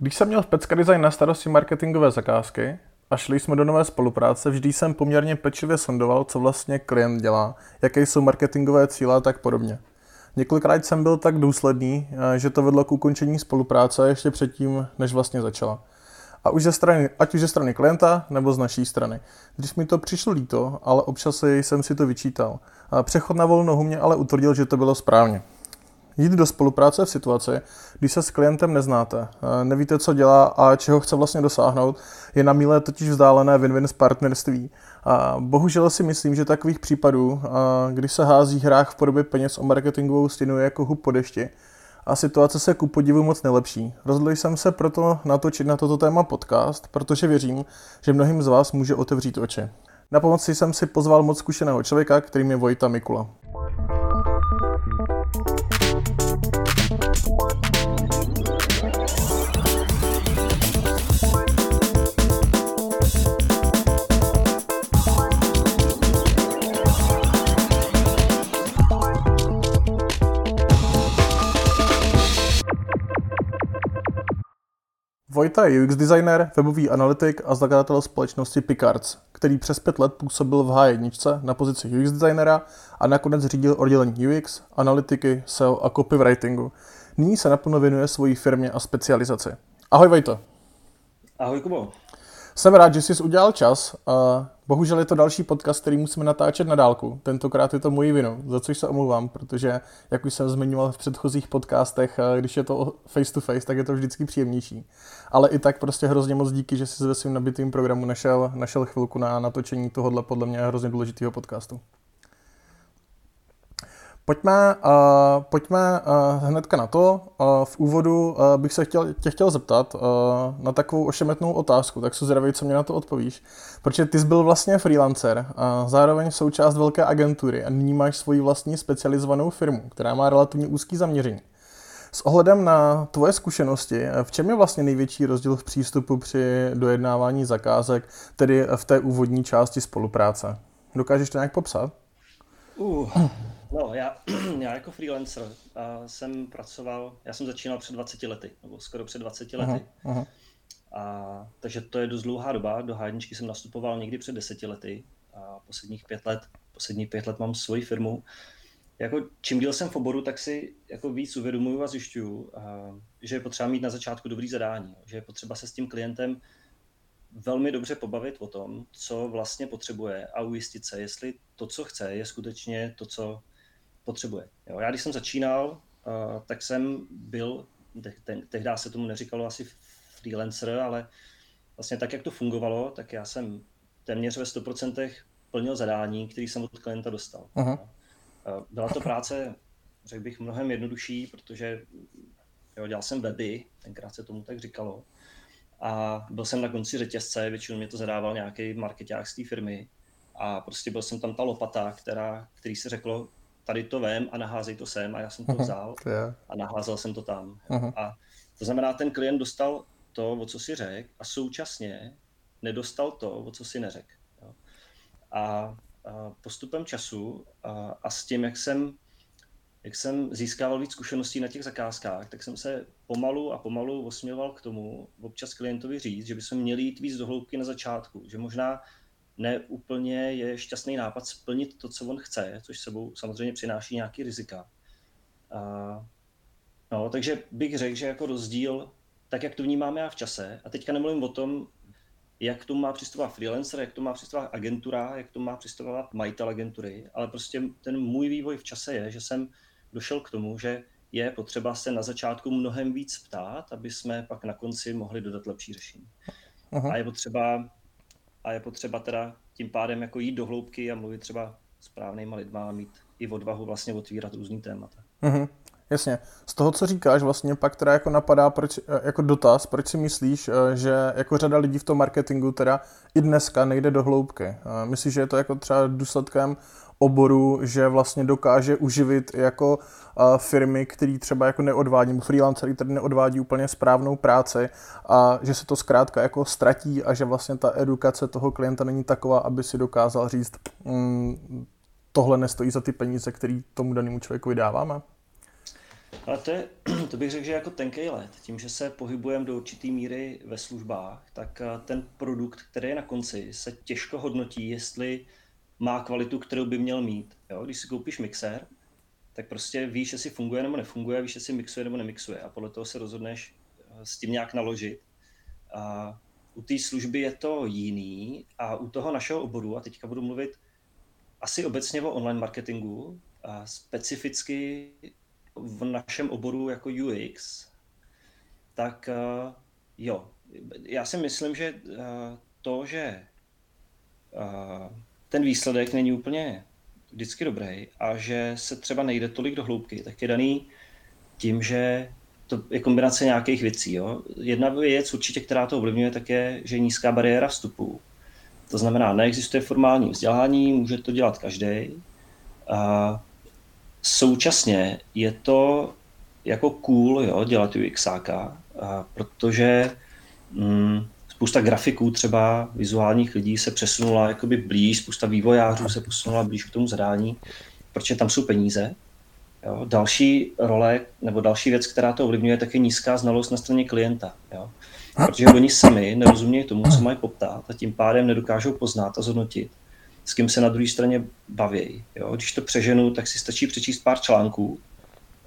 Když jsem měl v Pecka Design na starosti marketingové zakázky a šli jsme do nové spolupráce, vždy jsem poměrně pečlivě sondoval, co vlastně klient dělá, jaké jsou marketingové cíle a tak podobně. Několikrát jsem byl tak důsledný, eh, že to vedlo k ukončení spolupráce ještě předtím, než vlastně začala. A už ze strany, ať už ze strany klienta, nebo z naší strany. Když mi to přišlo líto, ale občas jsem si to vyčítal. Přechod na volnou mě ale utvrdil, že to bylo správně. Jít do spolupráce v situaci, kdy se s klientem neznáte, nevíte, co dělá a čeho chce vlastně dosáhnout, je na míle totiž vzdálené win-win z partnerství. A bohužel si myslím, že takových případů, kdy se hází hrách v podobě peněz o marketingovou stěnu je jako hub po dešti, a situace se ku podivu moc nelepší. Rozhodl jsem se proto natočit na toto téma podcast, protože věřím, že mnohým z vás může otevřít oči. Na pomoci jsem si pozval moc zkušeného člověka, kterým je Vojta Mikula. Vojta je UX designer, webový analytik a zakladatel společnosti Picards, který přes pět let působil v H1 na pozici UX designera a nakonec řídil oddělení UX, analytiky, SEO a copywritingu. Nyní se naplno věnuje svojí firmě a specializaci. Ahoj Vojto. Ahoj Kubo. Jsem rád, že jsi udělal čas. Bohužel je to další podcast, který musíme natáčet na dálku. Tentokrát je to mojí vinu, za což se omlouvám, protože, jak už jsem zmiňoval v předchozích podcastech, když je to face to face, tak je to vždycky příjemnější. Ale i tak prostě hrozně moc díky, že jsi ve svým nabitým programu našel, našel chvilku na natočení tohohle podle mě hrozně důležitého podcastu. Pojďme, uh, pojďme uh, hnedka na to. Uh, v úvodu uh, bych se chtěl, tě chtěl zeptat uh, na takovou ošemetnou otázku, tak se zvědavý, co mě na to odpovíš. Protože ty jsi byl vlastně freelancer, a zároveň součást velké agentury a nyní máš svoji vlastní specializovanou firmu, která má relativně úzký zaměření. S ohledem na tvoje zkušenosti, v čem je vlastně největší rozdíl v přístupu při dojednávání zakázek, tedy v té úvodní části spolupráce? Dokážeš to nějak popsat? Uh, No, já, já jako freelancer uh, jsem pracoval, já jsem začínal před 20 lety, nebo skoro před 20 lety. Uh-huh, uh-huh. A, takže to je dost dlouhá doba, do hájničky jsem nastupoval někdy před deseti lety a posledních pět let, poslední pět let mám svoji firmu. Jako čím díl jsem v oboru, tak si jako víc uvědomuju a zjišťuju, že je potřeba mít na začátku dobrý zadání, že je potřeba se s tím klientem velmi dobře pobavit o tom, co vlastně potřebuje a ujistit se, jestli to, co chce, je skutečně to, co potřebuje. Jo, já když jsem začínal, uh, tak jsem byl, te, tehdy se tomu neříkalo asi freelancer, ale vlastně tak, jak to fungovalo, tak já jsem téměř ve 100% plnil zadání, který jsem od klienta dostal. Uh-huh. Byla to práce, řekl bych, mnohem jednodušší, protože jo, dělal jsem weby, tenkrát se tomu tak říkalo, a byl jsem na konci řetězce, většinou mě to zadával nějaký marketák z té firmy. A prostě byl jsem tam ta lopata, která, který se řeklo, tady to vem a naházej to sem. A já jsem to vzal a naházel jsem to tam. A to znamená, ten klient dostal to, o co si řekl a současně nedostal to, o co si neřekl. A postupem času a, a s tím, jak jsem, jak jsem získával víc zkušeností na těch zakázkách, tak jsem se pomalu a pomalu osměval k tomu občas klientovi říct, že bychom měli jít víc do hloubky na začátku, že možná ne úplně je šťastný nápad splnit to, co on chce, což sebou samozřejmě přináší nějaký rizika. A, no, takže bych řekl, že jako rozdíl, tak jak to vnímáme já v čase, a teďka nemluvím o tom, jak to má přistupovat freelancer, jak to má přistupovat agentura, jak to má přistupovat majitel agentury, ale prostě ten můj vývoj v čase je, že jsem došel k tomu, že je potřeba se na začátku mnohem víc ptát, aby jsme pak na konci mohli dodat lepší řešení. Aha. A je potřeba a je potřeba teda tím pádem jako jít do hloubky a mluvit třeba správnýma lidma a mít i odvahu vlastně otvírat různý témata. Mm-hmm. Jasně. Z toho, co říkáš, vlastně pak teda jako napadá proč, jako dotaz, proč si myslíš, eh, že jako řada lidí v tom marketingu teda i dneska nejde do hloubky. Eh, myslíš, že je to jako třeba důsledkem oboru, že vlastně dokáže uživit jako firmy, který třeba jako neodvádí, freelancery, který neodvádí úplně správnou práci a že se to zkrátka jako ztratí a že vlastně ta edukace toho klienta není taková, aby si dokázal říct, mm, tohle nestojí za ty peníze, které tomu danému člověku vydáváme? Ale to, je, to bych řekl, že jako tenký let. Tím, že se pohybujeme do určité míry ve službách, tak eh, ten produkt, který je na konci, se těžko hodnotí, jestli má kvalitu, kterou by měl mít. Jo? Když si koupíš mixér, tak prostě víš, jestli funguje nebo nefunguje, víš, jestli mixuje nebo nemixuje a podle toho se rozhodneš eh, s tím nějak naložit. A u té služby je to jiný a u toho našeho oboru, a teďka budu mluvit asi obecně o online marketingu, a specificky v našem oboru jako UX, tak uh, jo, já si myslím, že uh, to, že uh, ten výsledek není úplně vždycky dobrý a že se třeba nejde tolik do hloubky, tak je daný tím, že to je kombinace nějakých věcí. Jo. Jedna věc určitě, která to ovlivňuje, tak je, že je nízká bariéra vstupu. To znamená, neexistuje formální vzdělání, může to dělat každý. Současně je to jako cool jo, dělat UXáka, protože mm, spousta grafiků, třeba vizuálních lidí se přesunula jakoby blíž, spousta vývojářů se posunula blíž k tomu zadání, protože tam jsou peníze. Jo. Další role, nebo další věc, která to ovlivňuje, tak je nízká znalost na straně klienta. Jo. Protože oni sami nerozumějí tomu, co mají poptat a tím pádem nedokážou poznat a zhodnotit, s kým se na druhé straně baví. Jo. Když to přeženu, tak si stačí přečíst pár článků,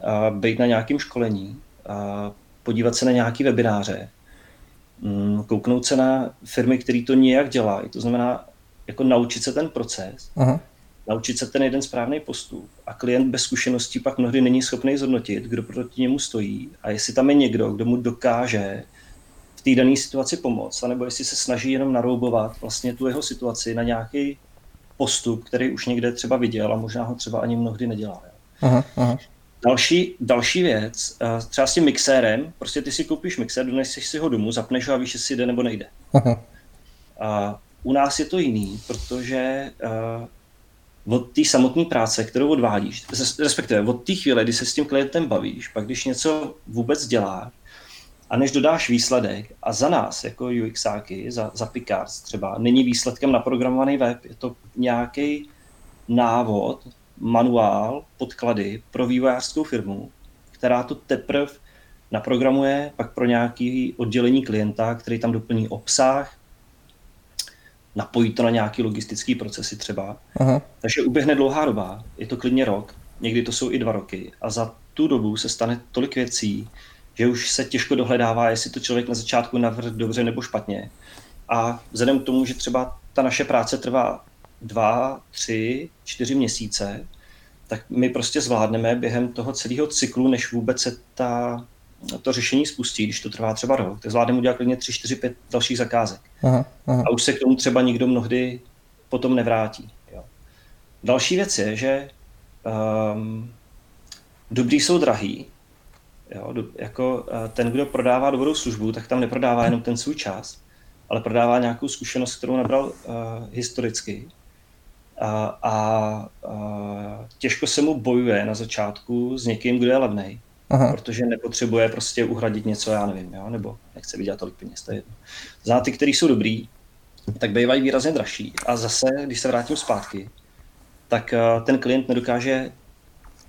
a být na nějakém školení, a podívat se na nějaké webináře, mm, kouknout se na firmy, které to nějak dělají. To znamená, jako naučit se ten proces, Aha. naučit se ten jeden správný postup. A klient bez zkušeností pak mnohdy není schopný zhodnotit, kdo proti němu stojí a jestli tam je někdo, kdo mu dokáže v té dané situaci pomoct, anebo jestli se snaží jenom naroubovat vlastně tu jeho situaci na nějaký postup, který už někde třeba viděl a možná ho třeba ani mnohdy nedělá. Aha, aha. Další, další věc, eh, třeba s tím mixérem, prostě ty si koupíš mixér, doneseš si ho domů, zapneš ho a víš, jestli jde nebo nejde. Aha. A u nás je to jiný, protože uh, od té samotné práce, kterou odvádíš, respektive od té chvíle, kdy se s tím klientem bavíš, pak když něco vůbec děláš, a než dodáš výsledek, a za nás, jako UXáky, za, za Picards třeba, není výsledkem naprogramovaný web, je to nějaký návod, manuál, podklady pro vývojářskou firmu, která to teprve naprogramuje pak pro nějaký oddělení klienta, který tam doplní obsah, napojí to na nějaký logistický procesy třeba. Aha. Takže uběhne dlouhá doba, je to klidně rok, někdy to jsou i dva roky a za tu dobu se stane tolik věcí, že už se těžko dohledává, jestli to člověk na začátku navrh dobře nebo špatně. A vzhledem k tomu, že třeba ta naše práce trvá dva, tři, čtyři měsíce, tak my prostě zvládneme během toho celého cyklu, než vůbec se ta, to řešení spustí, když to trvá třeba rok, tak zvládneme udělat klidně 3, 4, 5 dalších zakázek. Aha, aha. A už se k tomu třeba nikdo mnohdy potom nevrátí. Jo. Další věc je, že um, dobrý jsou drahý. Jo, jako uh, ten, kdo prodává dobrou službu, tak tam neprodává jenom ten svůj čas, ale prodává nějakou zkušenost, kterou nabral uh, historicky a, a, a těžko se mu bojuje na začátku s někým, kdo je levný, protože nepotřebuje prostě uhradit něco, já nevím, jo? nebo nechce vydělat tolik peněz, to je jedno. Za ty, které jsou dobrý, tak bývají výrazně dražší. A zase, když se vrátím zpátky, tak ten klient nedokáže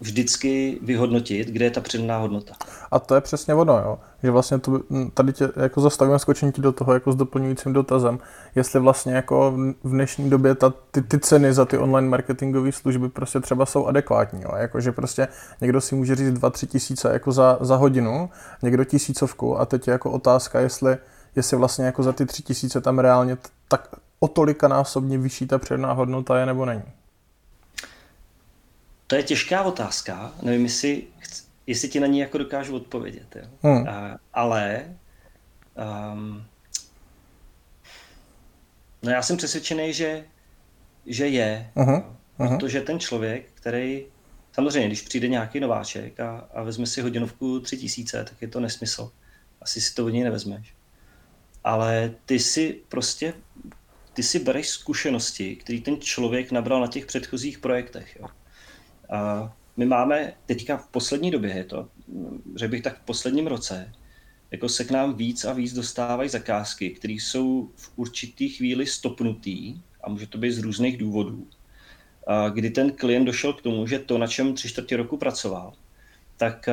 vždycky vyhodnotit, kde je ta přidaná hodnota. A to je přesně ono, jo. Že vlastně to, tady tě jako zastavíme skočení do toho jako s doplňujícím dotazem, jestli vlastně jako v dnešní době ta, ty, ty ceny za ty online marketingové služby prostě třeba jsou adekvátní, jo. Jako, že prostě někdo si může říct 2-3 tisíce jako za, za hodinu, někdo tisícovku a teď je jako otázka, jestli, jestli vlastně jako za ty 3 tisíce tam reálně tak o tolika násobně vyšší ta předná hodnota je nebo není. To je těžká otázka, nevím, jestli, jestli ti na ní jako dokážu odpovědět. Jo. Hmm. A, ale um, no já jsem přesvědčený, že, že je, uh-huh. Uh-huh. protože ten člověk, který samozřejmě, když přijde nějaký nováček a, a vezme si hodinovku tři tisíce, tak je to nesmysl. Asi si to od něj nevezmeš. Ale ty si prostě, ty si bereš zkušenosti, který ten člověk nabral na těch předchozích projektech. Jo. A my máme teďka v poslední době, je to, řekl bych tak v posledním roce, jako se k nám víc a víc dostávají zakázky, které jsou v určitý chvíli stopnutý a může to být z různých důvodů, a kdy ten klient došel k tomu, že to, na čem tři čtvrtě roku pracoval, tak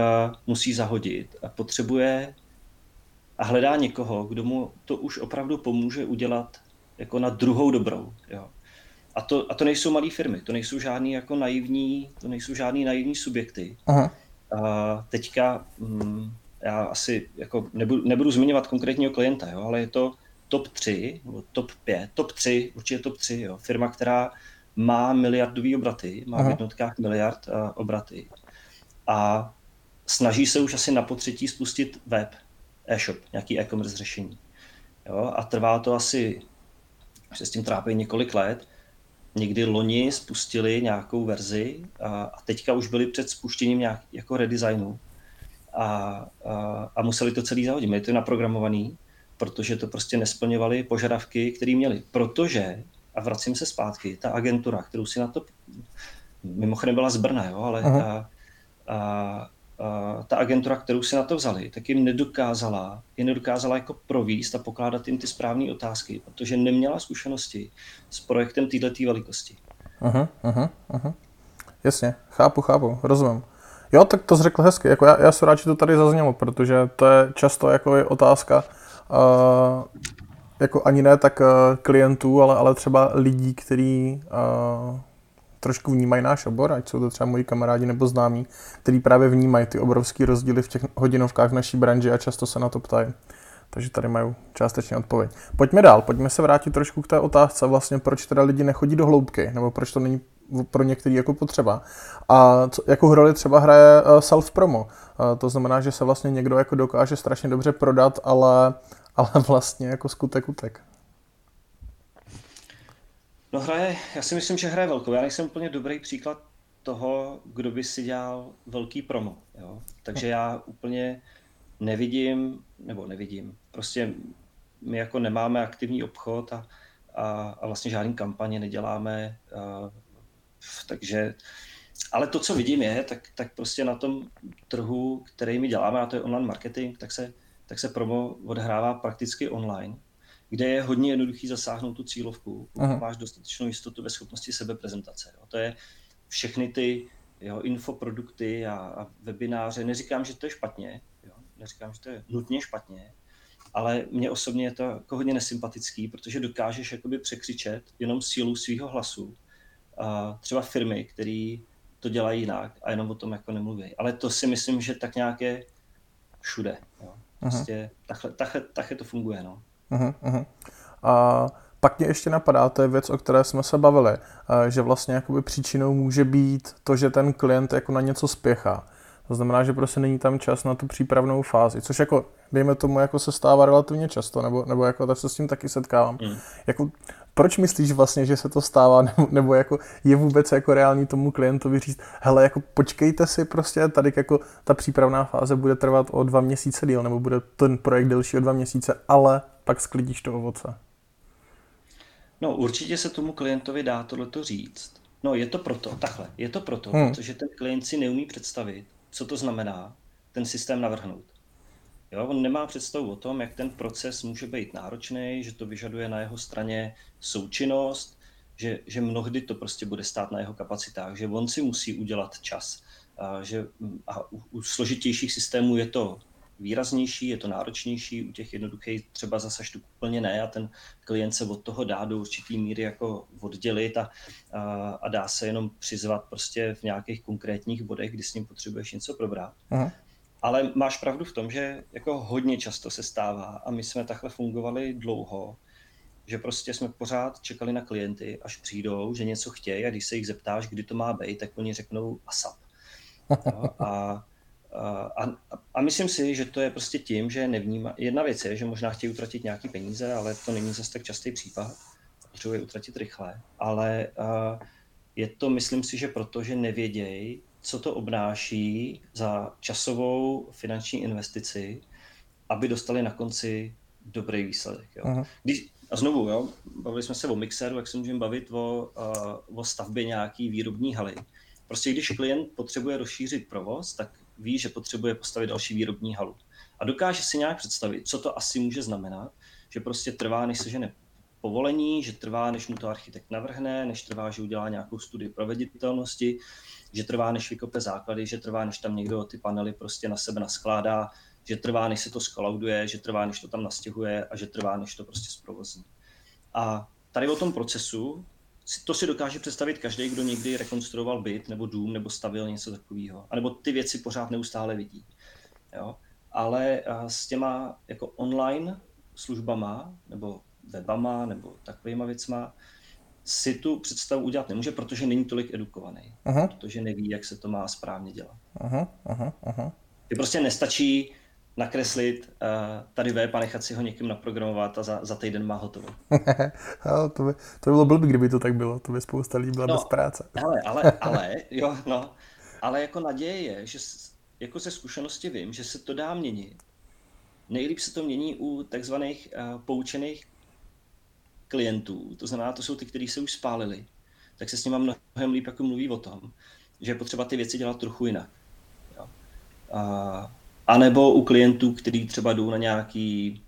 musí zahodit a potřebuje a hledá někoho, kdo mu to už opravdu pomůže udělat jako na druhou dobrou. Jo. A to, a to nejsou malé firmy, to nejsou žádný jako naivní, to nejsou žádný naivní subjekty. Aha. A teďka hm, já asi jako nebudu, nebudu zmiňovat konkrétního klienta, jo, ale je to top 3, nebo top 5, top 3, určitě top 3, jo, firma, která má miliardový obraty, má Aha. v jednotkách miliard uh, obraty a snaží se už asi na potřetí spustit web, e-shop, nějaký e-commerce řešení. Jo, a trvá to asi, se s tím trápí několik let, někdy loni spustili nějakou verzi a, a teďka už byli před spuštěním nějak jako redesignu a, a, a museli to celý zahodit. Měli to naprogramovaný, protože to prostě nesplňovali požadavky, které měli. Protože, a vracím se zpátky, ta agentura, kterou si na to, mimochodem byla z Brna, jo, ale a, a, a, ta agentura, kterou si na to vzali, tak jim nedokázala, je nedokázala jako províst a pokládat jim ty správné otázky, protože neměla zkušenosti s projektem této velikosti. Aha, aha, aha. Jasně, chápu, chápu, rozumím. Jo, tak to řekl hezky. Jako já, já se rád, že to tady zaznělo, protože to je často jako je otázka uh, jako ani ne tak uh, klientů, ale, ale třeba lidí, kteří uh, trošku vnímají náš obor, ať jsou to třeba moji kamarádi nebo známí, kteří právě vnímají ty obrovské rozdíly v těch hodinovkách v naší branži a často se na to ptají. Takže tady mají částečně odpověď. Pojďme dál, pojďme se vrátit trošku k té otázce, vlastně proč teda lidi nechodí do hloubky, nebo proč to není pro některý jako potřeba. A co, jakou roli třeba hraje uh, self-promo. Uh, to znamená, že se vlastně někdo jako dokáže strašně dobře prodat, ale, ale vlastně jako skutek utek. No hraje, já si myslím, že hraje velkou. Já nejsem úplně dobrý příklad toho, kdo by si dělal velký promo. Jo? Takže já úplně nevidím, nebo nevidím, prostě my jako nemáme aktivní obchod a, a, a vlastně žádný kampaně neděláme, a, takže ale to, co vidím je, tak, tak prostě na tom trhu, který my děláme, a to je online marketing, tak se, tak se promo odhrává prakticky online kde je hodně jednoduchý zasáhnout tu cílovku, pokud Aha. máš dostatečnou jistotu ve schopnosti sebeprezentace. Jo. To je všechny ty jo, infoprodukty a, a webináře. Neříkám, že to je špatně, jo. neříkám, že to je nutně špatně, ale mně osobně je to jako hodně nesympatický, protože dokážeš jakoby překřičet jenom sílu svého hlasu. A třeba firmy, které to dělají jinak a jenom o tom jako nemluví. Ale to si myslím, že tak nějak je všude. Jo. Prostě takhle, takhle, takhle to funguje. No. Uh-huh, uh-huh. A pak mě ještě napadá, to je věc, o které jsme se bavili, že vlastně jakoby příčinou může být to, že ten klient jako na něco spěchá. To znamená, že prostě není tam čas na tu přípravnou fázi, což jako, dejme tomu, jako se stává relativně často, nebo, nebo jako tak se s tím taky setkávám. Mm. Jako, proč myslíš vlastně, že se to stává, nebo, nebo jako je vůbec jako reálný tomu klientovi říct, hele, jako počkejte si prostě, tady jako ta přípravná fáze bude trvat o dva měsíce díl, nebo bude ten projekt delší o dva měsíce, ale pak sklidíš to ovoce. No určitě se tomu klientovi dá tohleto říct. No je to proto, takhle, je to proto, hmm. protože ten klient si neumí představit, co to znamená ten systém navrhnout. Jo, on nemá představu o tom, jak ten proces může být náročný, že to vyžaduje na jeho straně součinnost, že, že mnohdy to prostě bude stát na jeho kapacitách, že on si musí udělat čas. A, že, a u, u složitějších systémů je to výraznější, je to náročnější, u těch jednoduchých třeba zase tu úplně ne a ten klient se od toho dá do určitý míry jako oddělit a, a, a dá se jenom přizvat prostě v nějakých konkrétních bodech, kdy s ním potřebuješ něco probrat. Aha. Ale máš pravdu v tom, že jako hodně často se stává a my jsme takhle fungovali dlouho, že prostě jsme pořád čekali na klienty, až přijdou, že něco chtějí a když se jich zeptáš, kdy to má být, tak oni řeknou ASAP. No, a a, a myslím si, že to je prostě tím, že nevnímá. Jedna věc je, že možná chtějí utratit nějaký peníze, ale to není zase tak častý případ. Potřebuje utratit rychle. Ale uh, je to, myslím si, že proto, že nevědějí, co to obnáší za časovou finanční investici, aby dostali na konci dobrý výsledek. Jo. Když, a znovu, jo, bavili jsme se o mixeru, jak se můžeme bavit o, uh, o stavbě nějaký výrobní haly. Prostě když klient potřebuje rozšířit provoz, tak ví, že potřebuje postavit další výrobní halu. A dokáže si nějak představit, co to asi může znamenat, že prostě trvá, než se žene povolení, že trvá, než mu to architekt navrhne, než trvá, že udělá nějakou studii proveditelnosti, že trvá, než vykope základy, že trvá, než tam někdo ty panely prostě na sebe naskládá, že trvá, než se to skalauduje, že trvá, než to tam nastěhuje a že trvá, než to prostě zprovozní. A tady o tom procesu, to si dokáže představit každý, kdo někdy rekonstruoval byt nebo dům nebo stavil něco takového. A nebo ty věci pořád neustále vidí. Jo? Ale s těma jako online službama nebo webama nebo takovýma věcma si tu představu udělat nemůže, protože není tolik edukovaný. Uh-huh. Protože neví, jak se to má správně dělat. Uh-huh. Uh-huh. Je prostě nestačí nakreslit uh, tady web a nechat si ho někým naprogramovat a za, za týden má hotovo. to, by, to by bylo blbý, kdyby to tak bylo. To by spousta lidí byla no, bez práce. ale, ale, ale, jo, no. Ale jako naděje je, že jako ze zkušenosti vím, že se to dá měnit. Nejlíp se to mění u takzvaných uh, poučených klientů, to znamená, to jsou ty, kteří se už spálili, tak se s nimi mnohem líp jako mluví o tom, že je potřeba ty věci dělat trochu jinak. Jo. A, a nebo u klientů, kteří třeba jdou na nějaký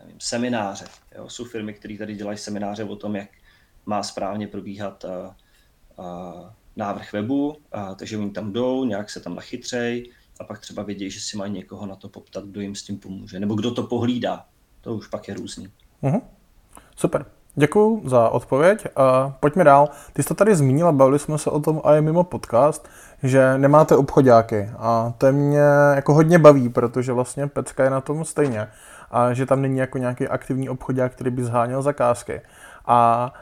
nevím, semináře. Jo. Jsou firmy, které tady dělají semináře o tom, jak má správně probíhat a, a, návrh webu, a, takže oni tam jdou, nějak se tam nachytřej a pak třeba vědí, že si mají někoho na to poptat, kdo jim s tím pomůže, nebo kdo to pohlídá. To už pak je různý. Uh-huh. Super. Děkuji za odpověď a pojďme dál. Ty jsi to tady zmínila, bavili jsme se o tom a je mimo podcast, že nemáte obchodáky a to mě jako hodně baví, protože vlastně Pecka je na tom stejně a že tam není jako nějaký aktivní obchodák, který by zháněl zakázky. A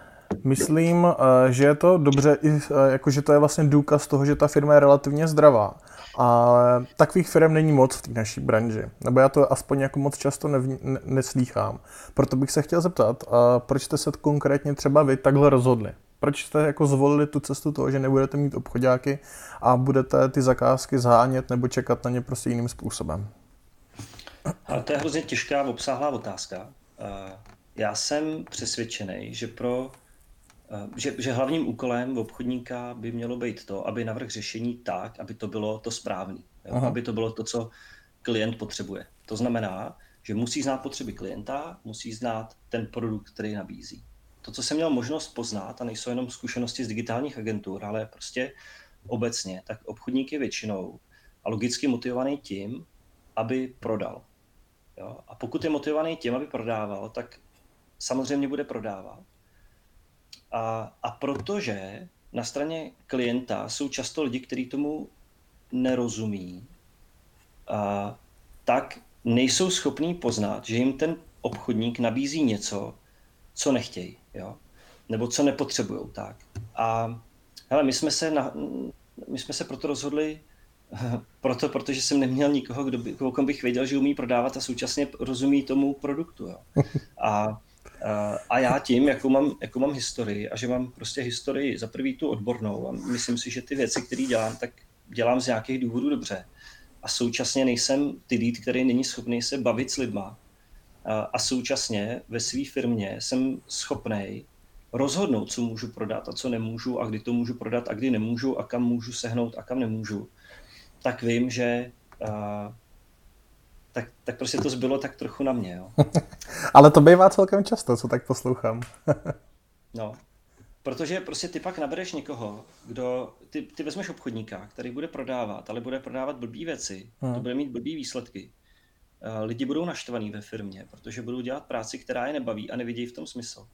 myslím, eh, že je to dobře, eh, jako že to je vlastně důkaz toho, že ta firma je relativně zdravá. Ale takových firm není moc v té naší branži. Nebo já to aspoň jako moc často nevní, ne, neslýchám. Proto bych se chtěl zeptat, a proč jste se konkrétně třeba vy takhle rozhodli? Proč jste jako zvolili tu cestu toho, že nebudete mít obchodáky a budete ty zakázky zhánět nebo čekat na ně prostě jiným způsobem? Ale to je hrozně těžká, obsáhlá otázka. Já jsem přesvědčený, že pro že, že hlavním úkolem obchodníka by mělo být to, aby navrh řešení tak, aby to bylo to správné, aby to bylo to, co klient potřebuje. To znamená, že musí znát potřeby klienta, musí znát ten produkt, který nabízí. To, co jsem měl možnost poznat, a nejsou jenom zkušenosti z digitálních agentur, ale prostě obecně, tak obchodník je většinou a logicky motivovaný tím, aby prodal. Jo? A pokud je motivovaný tím, aby prodával, tak samozřejmě bude prodávat. A, a protože na straně klienta jsou často lidi, kteří tomu nerozumí, a, tak nejsou schopní poznat, že jim ten obchodník nabízí něco, co nechtějí, jo? nebo co nepotřebují. Tak. A hele, my jsme se, na, my jsme se proto rozhodli, proto, protože jsem neměl nikoho, kdo by, koho bych věděl, že umí prodávat a současně rozumí tomu produktu. Jo? A a já tím, jakou mám, jakou mám historii a že mám prostě historii za prvý tu odbornou a myslím si, že ty věci, které dělám, tak dělám z nějakých důvodů dobře. A současně nejsem ty lead, který není schopný se bavit s lidma. A, současně ve své firmě jsem schopný rozhodnout, co můžu prodat a co nemůžu a kdy to můžu prodat a kdy nemůžu a kam můžu sehnout a kam nemůžu. Tak vím, že tak, tak prostě to zbylo tak trochu na mě. Jo. Ale to bývá celkem často, co tak poslouchám. no, protože prostě ty pak nabereš někoho, kdo, ty, ty vezmeš obchodníka, který bude prodávat, ale bude prodávat blbý věci, hmm. to bude mít blbý výsledky. Uh, lidi budou naštvaní ve firmě, protože budou dělat práci, která je nebaví a nevidí v tom smysl.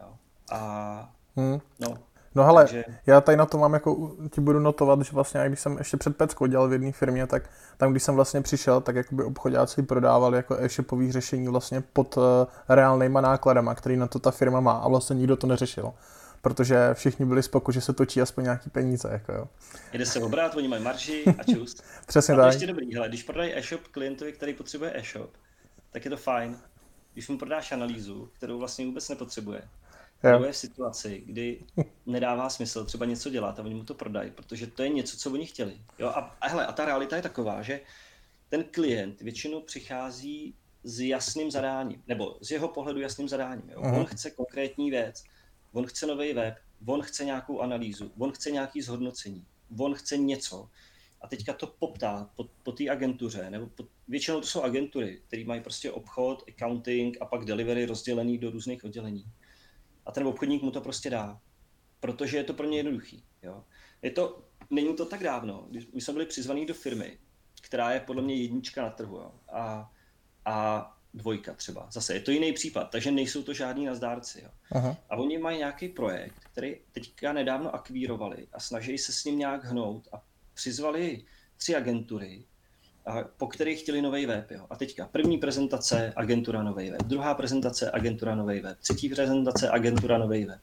Jo. A hmm. no, No hele, Takže... já tady na to mám jako, ti budu notovat, že vlastně, když jsem ještě před Peckou dělal v jedné firmě, tak tam, když jsem vlastně přišel, tak jakoby obchodáci prodávali jako e-shopový řešení vlastně pod uh, reálnýma nákladama, který na to ta firma má a vlastně nikdo to neřešil. Protože všichni byli spoko, že se točí aspoň nějaký peníze. Jako jo. Jde se obrát, oni mají marži a čus. Přesně a tak. ještě dobrý, hele, když prodají e-shop klientovi, který potřebuje e-shop, tak je to fajn. Když mu prodáš analýzu, kterou vlastně vůbec nepotřebuje, nebo je v situaci, kdy nedává smysl třeba něco dělat a oni mu to prodají, protože to je něco, co oni chtěli. Jo? A, a, hele, a ta realita je taková, že ten klient většinou přichází s jasným zadáním, nebo z jeho pohledu jasným zadáním. Jo? On chce konkrétní věc, on chce nový web, on chce nějakou analýzu, on chce nějaký zhodnocení, on chce něco, a teďka to poptá po, po té agentuře, nebo po, většinou to jsou agentury, které mají prostě obchod, accounting a pak delivery rozdělený do různých oddělení. A ten obchodník mu to prostě dá, protože je to pro ně jednoduchý. Jo? Je to, není to tak dávno, když my jsme byli přizvaní do firmy, která je podle mě jednička na trhu. Jo? A, a dvojka třeba. Zase je to jiný případ, takže nejsou to žádní nazdárci. Jo. Aha. A oni mají nějaký projekt, který teďka nedávno akvírovali a snaží se s ním nějak hnout a přizvali tři agentury, po kterých chtěli nový web. Jo. A teďka první prezentace agentura nový web, druhá prezentace agentura nový web, třetí prezentace agentura nový web.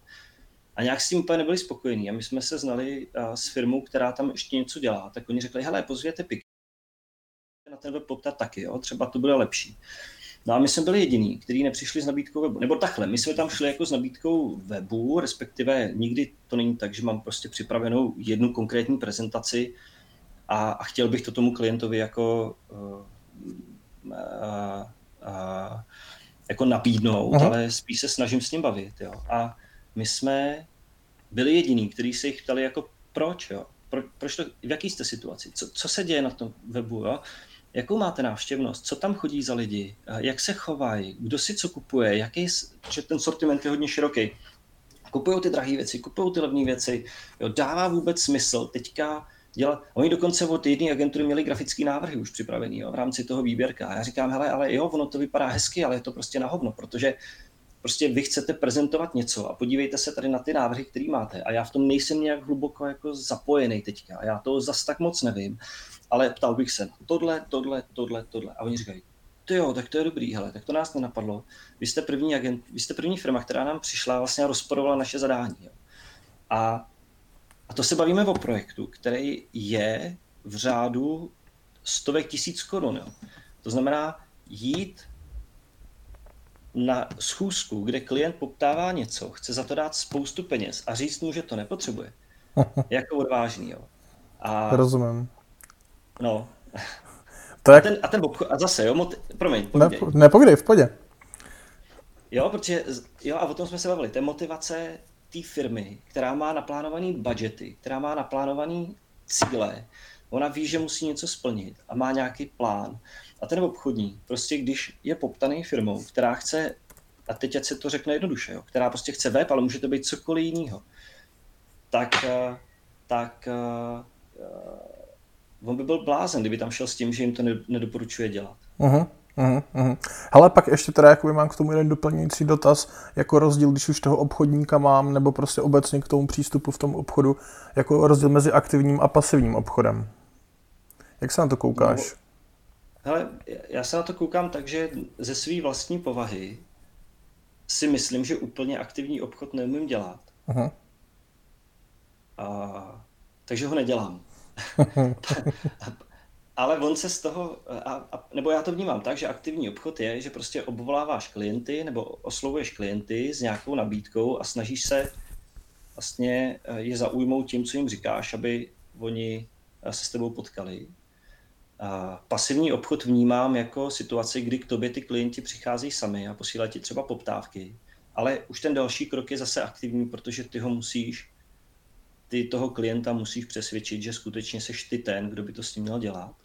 A nějak s tím úplně nebyli spokojení. A my jsme se znali s firmou, která tam ještě něco dělá. Tak oni řekli, hele, pozvěte pik na ten web poptat taky, jo? třeba to bude lepší. No a my jsme byli jediní, kteří nepřišli s nabídkou webu. Nebo takhle, my jsme tam šli jako s nabídkou webu, respektive nikdy to není tak, že mám prostě připravenou jednu konkrétní prezentaci a, a chtěl bych to tomu klientovi jako, uh, uh, uh, jako nabídnout, Aha. ale spíš se snažím s ním bavit. Jo. A my jsme byli jediní, kteří se jich ptali jako proč, jo? Pro, proč to, v jaký jste situaci, co, co se děje na tom webu, jo? jakou máte návštěvnost, co tam chodí za lidi, jak se chovají, kdo si co kupuje, jaký, že ten sortiment je hodně široký. Kupují ty drahé věci, kupují ty levné věci, jo, dává vůbec smysl teďka dělat. Oni dokonce od jedné agentury měli grafické návrhy už připravený jo, v rámci toho výběrka. A já říkám, hele, ale jo, ono to vypadá hezky, ale je to prostě na hovno, protože prostě vy chcete prezentovat něco a podívejte se tady na ty návrhy, které máte. A já v tom nejsem nějak hluboko jako zapojený teďka. Já to zas tak moc nevím ale ptal bych se tohle, tohle, tohle, tohle. A oni říkají, to jo, tak to je dobrý, hele, tak to nás nenapadlo. Vy jste první, agent, vy jste první firma, která nám přišla vlastně a rozporovala naše zadání. Jo. A, a to se bavíme o projektu, který je v řádu stovek tisíc korun. Jo. To znamená jít na schůzku, kde klient poptává něco, chce za to dát spoustu peněz a říct mu, že to nepotřebuje. jako odvážný, jo. A, Rozumím. No. To je... a, ten, a ten obchod, a zase, jo, moti... promiň, povídej. Ne, nepovídej, v podě. Jo, protože, jo, a o tom jsme se bavili, to je motivace té firmy, která má naplánovaný budgety, která má naplánovaný cíle, ona ví, že musí něco splnit a má nějaký plán. A ten obchodní, prostě když je poptaný firmou, která chce, a teď se to řekne jednoduše, jo, která prostě chce web, ale může to být cokoliv jiného, tak, eh, tak eh, on by byl blázen, kdyby tam šel s tím, že jim to nedoporučuje dělat. Uh-huh. Uh-huh, uh-huh. Hele, pak ještě teda jakoby mám k tomu jeden doplňující dotaz, jako rozdíl, když už toho obchodníka mám, nebo prostě obecně k tomu přístupu v tom obchodu, jako rozdíl mezi aktivním a pasivním obchodem. Jak se na to koukáš? No, hele, já se na to koukám tak, že ze své vlastní povahy si myslím, že úplně aktivní obchod neumím dělat. Uh-huh. A, takže ho nedělám. Ale on se z toho, a, a, nebo já to vnímám tak, že aktivní obchod je, že prostě obvoláváš klienty nebo oslovuješ klienty s nějakou nabídkou a snažíš se vlastně eh, je zaujmout tím, co jim říkáš, aby oni eh, se s tebou potkali. A pasivní obchod vnímám jako situaci, kdy k tobě ty klienti přicházejí sami a posílají ti třeba poptávky, ale už ten další krok je zase aktivní, protože ty ho musíš ty toho klienta musíš přesvědčit, že skutečně seš ty ten, kdo by to s ním měl dělat.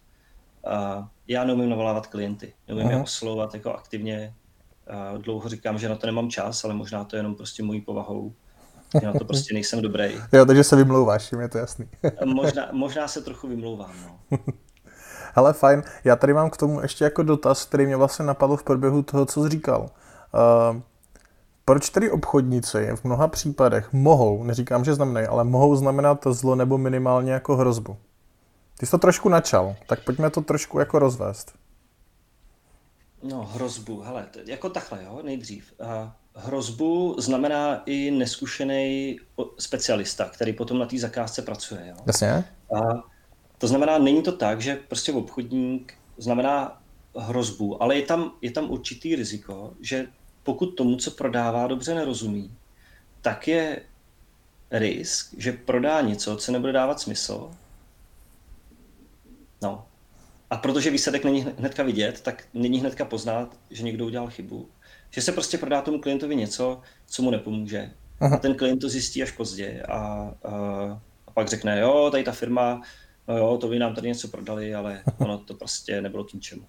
A já neumím navolávat klienty, neumím Aha. je oslovovat jako aktivně. A dlouho říkám, že na to nemám čas, ale možná to je jenom prostě mojí povahou. Já na to prostě nejsem dobrý. Jo, takže se vymlouváš, je to jasný. možná, možná se trochu vymlouvám, no. Hele, fajn. Já tady mám k tomu ještě jako dotaz, který mě vlastně napadl v průběhu toho, co jsi říkal. Uh, proč tedy obchodníci v mnoha případech mohou, neříkám, že znamenají, ale mohou znamenat zlo nebo minimálně jako hrozbu? Ty jsi to trošku načal, tak pojďme to trošku jako rozvést. No, hrozbu, hele, jako takhle, jo, nejdřív. Uh, hrozbu znamená i neskušený specialista, který potom na té zakázce pracuje, jo. Jasně. Uh, to znamená, není to tak, že prostě obchodník znamená hrozbu, ale je tam, je tam určitý riziko, že pokud tomu, co prodává, dobře nerozumí, tak je risk, že prodá něco, co nebude dávat smysl. No. A protože výsledek není hnedka vidět, tak není hnedka poznat, že někdo udělal chybu. Že se prostě prodá tomu klientovi něco, co mu nepomůže. Aha. A ten klient to zjistí až pozdě a, a, a pak řekne, jo, tady ta firma no jo, to by nám tady něco prodali, ale ono to prostě nebylo k ničemu.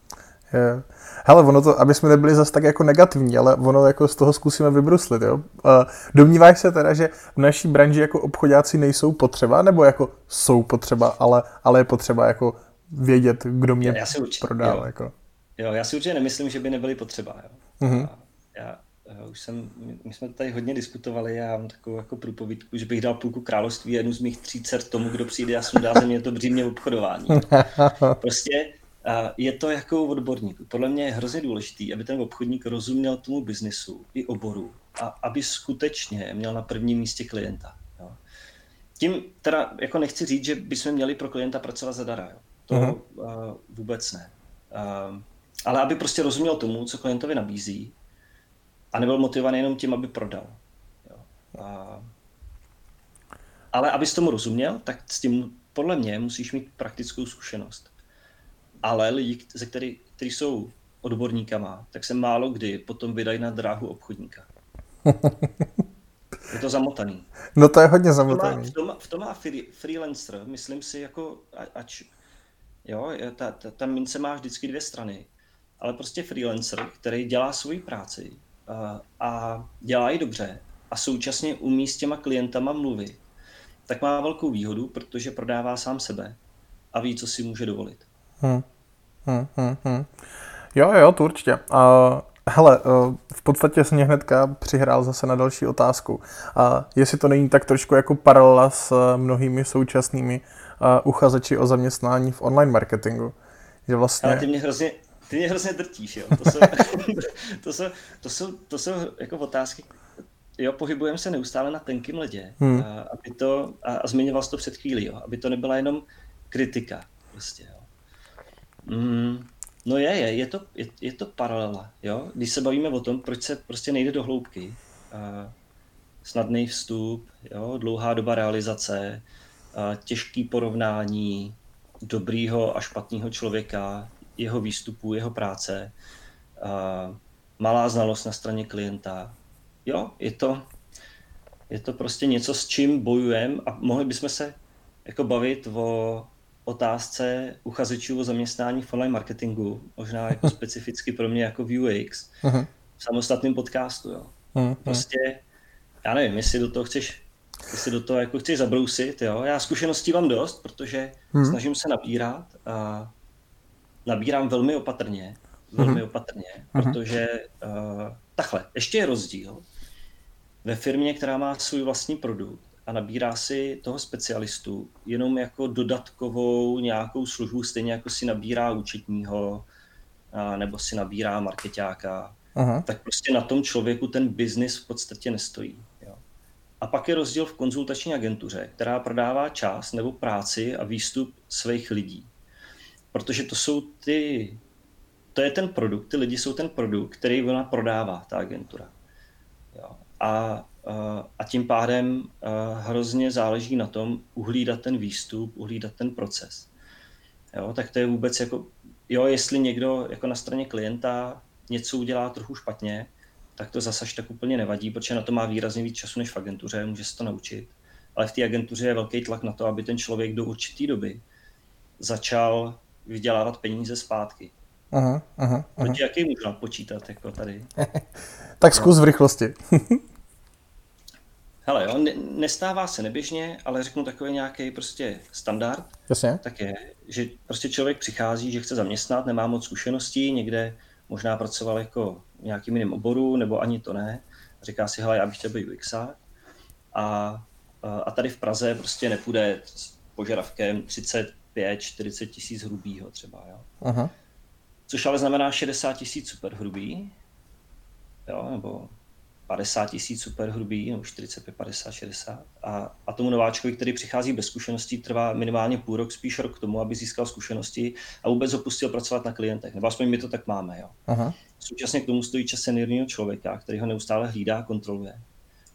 Je. Hele, ono to, aby jsme nebyli zase tak jako negativní, ale ono jako z toho zkusíme vybruslit, jo. Domníváš se teda, že v naší branži jako obchodáci nejsou potřeba, nebo jako jsou potřeba, ale, ale je potřeba jako vědět, kdo mě já si určitě, prodal, jo. jako. Jo, já si určitě nemyslím, že by nebyly potřeba, jo. Mm-hmm. Já, já už jsem, my jsme tady hodně diskutovali, já mám takovou jako průpovídku, že bych dal půlku království jednu z mých tří dcer tomu, kdo přijde a sundá ze mě to břímě obchodování. Prostě je to jako odborník. Podle mě je hrozně důležitý, aby ten obchodník rozuměl tomu biznisu i oboru a aby skutečně měl na prvním místě klienta. Jo. Tím teda jako nechci říct, že bychom měli pro klienta pracovat zadara. Jo. To uh-huh. uh, vůbec ne. Uh, ale aby prostě rozuměl tomu, co klientovi nabízí a nebyl motivovaný jenom tím, aby prodal. Jo. Uh, ale abys tomu rozuměl, tak s tím podle mě musíš mít praktickou zkušenost ale lidi, ze který, kteří jsou odborníkama, tak se málo kdy potom vydají na dráhu obchodníka. Je to zamotaný. No to je hodně zamotaný. V tom má, v tom má free, freelancer, myslím si, jako ač, jo, ta, ta, ta mince má vždycky dvě strany, ale prostě freelancer, který dělá svoji práci a, a dělá ji dobře a současně umí s těma klientama mluvit, tak má velkou výhodu, protože prodává sám sebe a ví, co si může dovolit. Hmm. Hmm, hmm, hmm. Jo, jo, to určitě. Uh, hele, uh, v podstatě jsem mě hnedka přihrál zase na další otázku. Uh, jestli to není tak trošku jako paralela s uh, mnohými současnými uh, uchazeči o zaměstnání v online marketingu. Že vlastně... Ale ty mě hrozně, ty mě hrozně drtíš, jo. To jsou, to jsou, to jsou, to jsou jako otázky, jo, pohybujeme se neustále na tenkým ledě, hmm. a, aby to, a, a zmiňoval jsi to před chvílí, jo, aby to nebyla jenom kritika, prostě, jo. Mm, no je, je, je to, je, je to paralela, jo. Když se bavíme o tom, proč se prostě nejde do hloubky, uh, snadný vstup, jo, dlouhá doba realizace, těžký porovnání dobrýho a špatného člověka, jeho výstupu, jeho práce, malá znalost na straně klienta. Jo, je to, je to prostě něco, s čím bojujeme a mohli bychom se jako bavit o otázce uchazečů o zaměstnání v online marketingu, možná jako specificky pro mě jako v UX, v samostatném podcastu. Jo. Prostě, já nevím, jestli do toho chceš jestli do toho jako chceš zabrousit, jo. Já zkušeností mám dost, protože uh-huh. snažím se nabírat a nabírám velmi opatrně, velmi uh-huh. opatrně, protože uh, takhle, ještě je rozdíl ve firmě, která má svůj vlastní produkt a nabírá si toho specialistu jenom jako dodatkovou nějakou službu, stejně jako si nabírá účetního a, nebo si nabírá marketáka, Aha. tak prostě na tom člověku ten biznis v podstatě nestojí. A pak je rozdíl v konzultační agentuře, která prodává čas nebo práci a výstup svých lidí. Protože to jsou ty, to je ten produkt, ty lidi jsou ten produkt, který ona prodává, ta agentura. Jo. A a tím pádem hrozně záleží na tom uhlídat ten výstup, uhlídat ten proces. Jo, tak to je vůbec jako, jo, jestli někdo jako na straně klienta něco udělá trochu špatně, tak to zase tak úplně nevadí, protože na to má výrazně víc času než v agentuře, může se to naučit. Ale v té agentuře je velký tlak na to, aby ten člověk do určité doby začal vydělávat peníze zpátky. Aha, aha, aha. jaký můžu napočítat jako tady? tak zkus v rychlosti. Hele, jo, ne, nestává se neběžně, ale řeknu takový nějaký prostě standard. Jasně. Tak je, že prostě člověk přichází, že chce zaměstnat, nemá moc zkušeností, někde možná pracoval jako nějakým jiném oboru, nebo ani to ne. Říká si, hele, já bych chtěl být UX. A, a tady v Praze prostě nepůjde s požadavkem 35, 40 tisíc hrubýho třeba, jo. Aha. Což ale znamená 60 tisíc super hrubý, jo, nebo 50 tisíc super hrubý, nebo 45, 50, 60. A, a tomu nováčkovi, který přichází bez zkušeností, trvá minimálně půl rok, spíš rok k tomu, aby získal zkušenosti a vůbec opustil pracovat na klientech. Nebo aspoň my to tak máme. Jo. Aha. Současně k tomu stojí čas seniorního člověka, který ho neustále hlídá a kontroluje.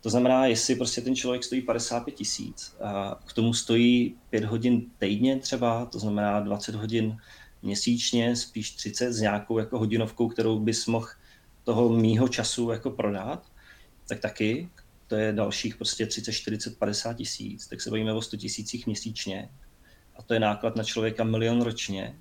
To znamená, jestli prostě ten člověk stojí 55 tisíc, a k tomu stojí 5 hodin týdně třeba, to znamená 20 hodin měsíčně, spíš 30 s nějakou jako hodinovkou, kterou bys mohl toho mýho času jako prodat, tak taky to je dalších prostě 30, 40, 50 tisíc, tak se bavíme o 100 tisících měsíčně. a to je náklad na člověka milion ročně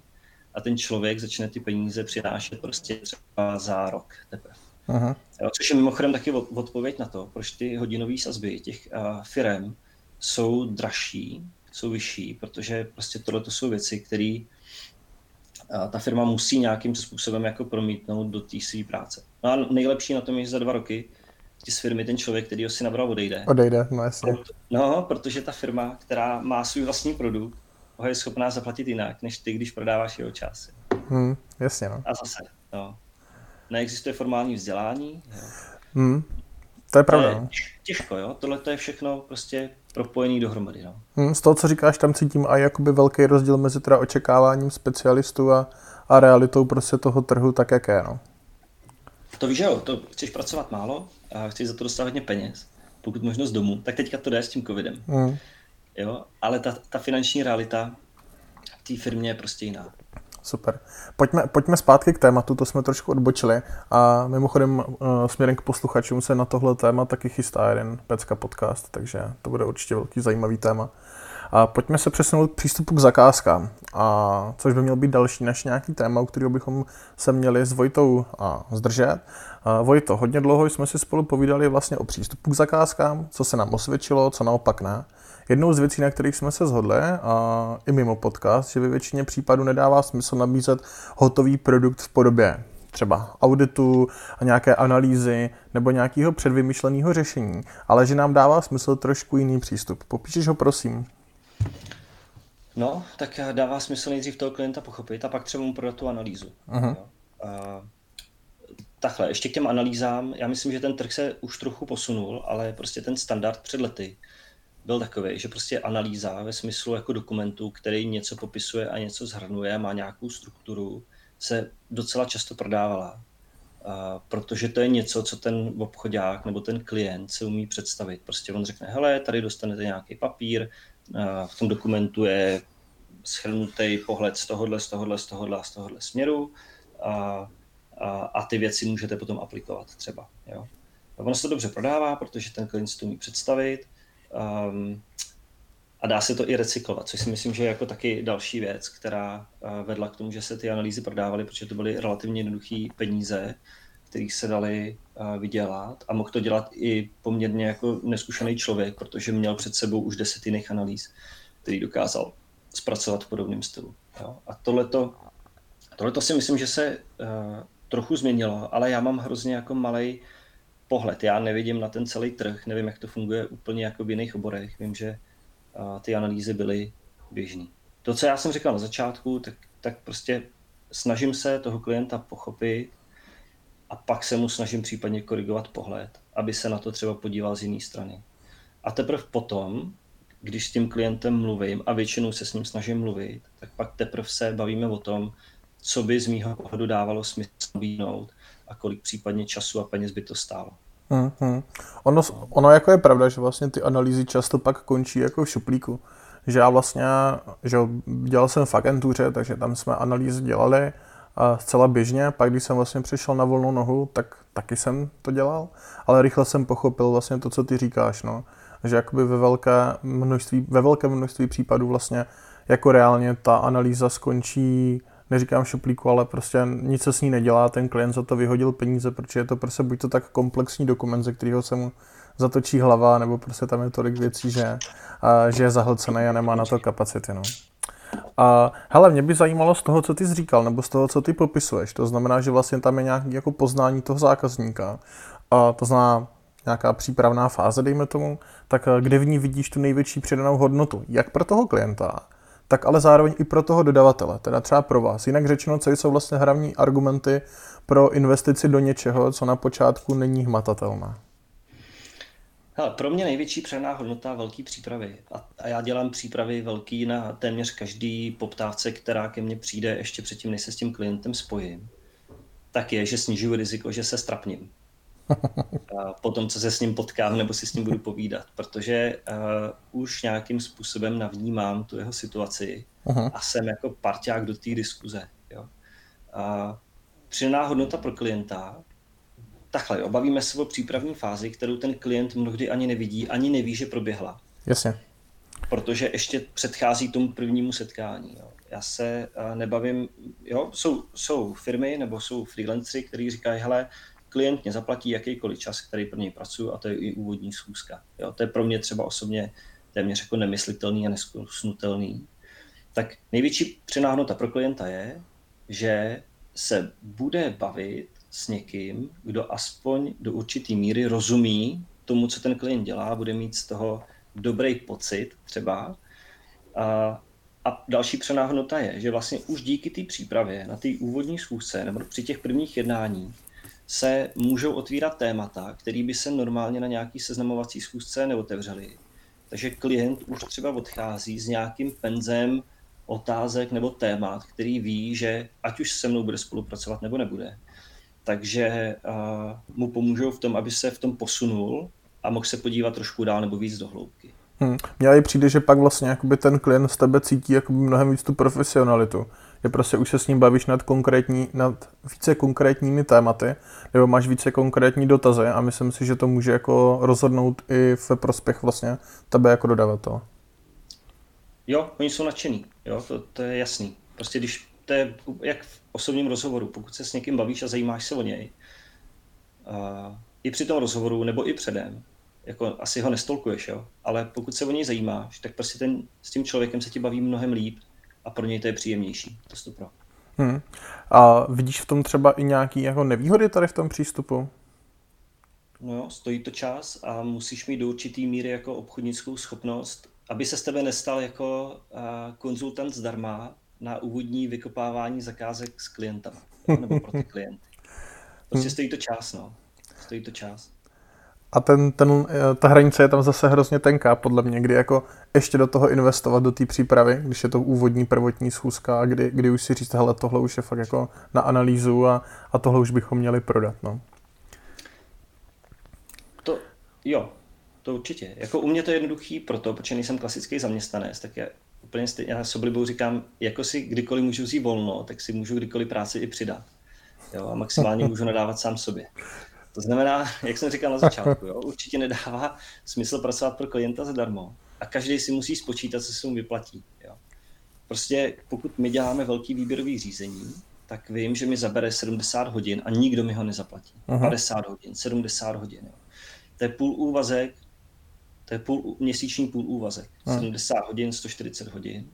a ten člověk začne ty peníze přinášet prostě třeba za rok teprve. Aha. Což je mimochodem taky odpověď na to, proč ty hodinové sazby těch uh, firm jsou dražší, jsou vyšší, protože prostě tohle to jsou věci, které uh, ta firma musí nějakým způsobem jako promítnout do té své práce. No a nejlepší na tom je, že za dva roky ti z firmy ten člověk, který ho si nabral, odejde. Odejde, no jasně. No, protože ta firma, která má svůj vlastní produkt, ho je schopná zaplatit jinak, než ty, když prodáváš jeho čas. Hmm, jasně, no. A zase, no. Neexistuje formální vzdělání. Jo. Hmm, to je pravda. To je no. těžko, jo. Tohle to je všechno prostě propojený dohromady, no. Hmm, z toho, co říkáš, tam cítím a jakoby velký rozdíl mezi teda očekáváním specialistů a, a realitou prostě toho trhu tak, jak je, no. To víš, jo, to chceš pracovat málo a chceš za to dostat hodně peněz, pokud možno z domu, tak teďka to jde s tím covidem. Hmm. Jo, ale ta, ta finanční realita v té firmě je prostě jiná. Super. Pojďme, pojďme zpátky k tématu, to jsme trošku odbočili. A mimochodem uh, směrem k posluchačům se na tohle téma taky chystá jeden Pecka podcast, takže to bude určitě velký zajímavý téma. A pojďme se přesunout k přístupu k zakázkám, a což by měl být další naš nějaký téma, u kterého bychom se měli s Vojtou a zdržet. A Vojto, hodně dlouho jsme si spolu povídali vlastně o přístupu k zakázkám, co se nám osvědčilo, co naopak ne. Jednou z věcí, na kterých jsme se shodli, a i mimo podcast, že ve většině případů nedává smysl nabízet hotový produkt v podobě třeba auditu a nějaké analýzy nebo nějakého předvymyšleného řešení, ale že nám dává smysl trošku jiný přístup. Popíšeš ho, prosím. No, tak dává smysl nejdřív toho klienta pochopit a pak třeba mu prodat tu analýzu. Uh-huh. A, takhle, ještě k těm analýzám, já myslím, že ten trh se už trochu posunul, ale prostě ten standard před lety byl takový, že prostě analýza ve smyslu jako dokumentu, který něco popisuje a něco zhrnuje, má nějakou strukturu, se docela často prodávala. Protože to je něco, co ten obchodák nebo ten klient se umí představit. Prostě on řekne, hele, tady dostanete nějaký papír, v tom dokumentu je schrnutý pohled z tohohle, z tohohle, z tohohle z tohohle směru a, a, a ty věci můžete potom aplikovat třeba. Jo. A ono se to dobře prodává, protože ten klient si to umí představit Um, a dá se to i recyklovat, což si myslím, že je jako taky další věc, která uh, vedla k tomu, že se ty analýzy prodávaly, protože to byly relativně jednoduché peníze, kterých se dali uh, vydělat a mohl to dělat i poměrně jako neskušený člověk, protože měl před sebou už desetiny analýz, který dokázal zpracovat v podobném stylu. Jo? A tohleto, tohleto si myslím, že se uh, trochu změnilo, ale já mám hrozně jako malej pohled. Já nevidím na ten celý trh, nevím, jak to funguje úplně jako v jiných oborech. Vím, že ty analýzy byly běžné. To, co já jsem říkal na začátku, tak, tak prostě snažím se toho klienta pochopit a pak se mu snažím případně korigovat pohled, aby se na to třeba podíval z jiné strany. A teprve potom, když s tím klientem mluvím a většinou se s ním snažím mluvit, tak pak teprve se bavíme o tom, co by z mýho pohledu dávalo smysl nabídnout a kolik případně času a peněz by to stálo. Mm-hmm. Ono, ono jako je pravda, že vlastně ty analýzy často pak končí jako v šuplíku. Že já vlastně, že dělal jsem v agentuře, takže tam jsme analýzy dělali a zcela běžně, pak když jsem vlastně přišel na volnou nohu, tak taky jsem to dělal, ale rychle jsem pochopil vlastně to, co ty říkáš, no. Že jakoby ve velké množství, ve velké množství případů vlastně jako reálně ta analýza skončí neříkám šuplíku, ale prostě nic se s ní nedělá, ten klient za to vyhodil peníze, protože je to prostě buď to tak komplexní dokument, ze kterého se mu zatočí hlava, nebo prostě tam je tolik věcí, že, a, že je zahlcený a nemá na to kapacity. No. A hele, mě by zajímalo z toho, co ty jsi říkal, nebo z toho, co ty popisuješ. To znamená, že vlastně tam je nějaký jako poznání toho zákazníka. A to znamená nějaká přípravná fáze, dejme tomu, tak kde v ní vidíš tu největší přidanou hodnotu? Jak pro toho klienta, tak ale zároveň i pro toho dodavatele, teda třeba pro vás. Jinak řečeno, co jsou vlastně hlavní argumenty pro investici do něčeho, co na počátku není hmatatelné. Hele, pro mě největší přená hodnota velký přípravy. A, a já dělám přípravy velký na téměř každý poptávce, která ke mně přijde ještě předtím, než se s tím klientem spojím. Tak je, že snižuji riziko, že se strapním a potom, co se s ním potkám nebo si s ním budu povídat, protože uh, už nějakým způsobem navnímám tu jeho situaci uh-huh. a jsem jako parťák do té diskuze. Jo. A přidaná hodnota pro klienta, takhle, obavíme se o přípravní fázi, kterou ten klient mnohdy ani nevidí, ani neví, že proběhla. Jasně. protože ještě předchází tomu prvnímu setkání. Jo. Já se nebavím, jo, jsou, jsou firmy nebo jsou freelanceri, kteří říkají, hele, klient mě zaplatí jakýkoliv čas, který pro něj pracuji a to je i úvodní schůzka. Jo, to je pro mě třeba osobně téměř jako nemyslitelný a nesnutelný. Tak největší přenáhnota pro klienta je, že se bude bavit s někým, kdo aspoň do určité míry rozumí tomu, co ten klient dělá, bude mít z toho dobrý pocit třeba. A, a další přenáhnota je, že vlastně už díky té přípravě na té úvodní schůzce nebo při těch prvních jednáních se můžou otvírat témata, které by se normálně na nějaký seznamovací schůzce neotevřely. Takže klient už třeba odchází s nějakým penzem otázek nebo témat, který ví, že ať už se mnou bude spolupracovat nebo nebude. Takže uh, mu pomůžou v tom, aby se v tom posunul a mohl se podívat trošku dál nebo víc do hloubky. Hmm. Mně i přijde, že pak vlastně jakoby ten klient z tebe cítí jakoby mnohem víc tu profesionalitu. Je prostě už se s ním bavíš nad, konkrétní, nad více konkrétními tématy, nebo máš více konkrétní dotazy a myslím si, že to může jako rozhodnout i v prospěch vlastně tebe jako dodavatele. Jo, oni jsou nadšený, jo, to, to je jasný. Prostě když to je jak v osobním rozhovoru, pokud se s někým bavíš a zajímáš se o něj, a i při tom rozhovoru nebo i předem, jako asi ho nestolkuješ, jo, ale pokud se o něj zajímáš, tak prostě ten, s tím člověkem se ti baví mnohem líp a pro něj to je příjemnější, to stopro. Hmm. A vidíš v tom třeba i nějaký jako nevýhody tady v tom přístupu? No jo, stojí to čas a musíš mít do určitý míry jako obchodnickou schopnost, aby se z tebe nestal jako uh, konzultant zdarma na úvodní vykopávání zakázek s klientama, nebo pro ty klienty. Prostě stojí to čas, no. Stojí to čas. A ten, ten, eh, ta hranice je tam zase hrozně tenká, podle mě, kdy jako ještě do toho investovat do té přípravy, když je to úvodní prvotní schůzka, kdy, kdy už si říct, hele, tohle už je fakt jako na analýzu a, a tohle už bychom měli prodat, no. To, jo, to určitě. Jako u mě to je jednoduchý proto, protože nejsem klasický zaměstnanec, tak je úplně stejně, já s oblibou říkám, jako si kdykoliv můžu vzít volno, tak si můžu kdykoliv práci i přidat. Jo, a maximálně můžu nadávat sám sobě. To znamená, jak jsem říkal na začátku, jo, určitě nedává smysl pracovat pro klienta zadarmo. A každý si musí spočítat, co se mu vyplatí. Jo. Prostě pokud my děláme velký výběrový řízení, tak vím, že mi zabere 70 hodin a nikdo mi ho nezaplatí. Aha. 50 hodin, 70 hodin. Jo. To je půl úvazek, to je půl, měsíční půl úvazek. Aha. 70 hodin, 140 hodin.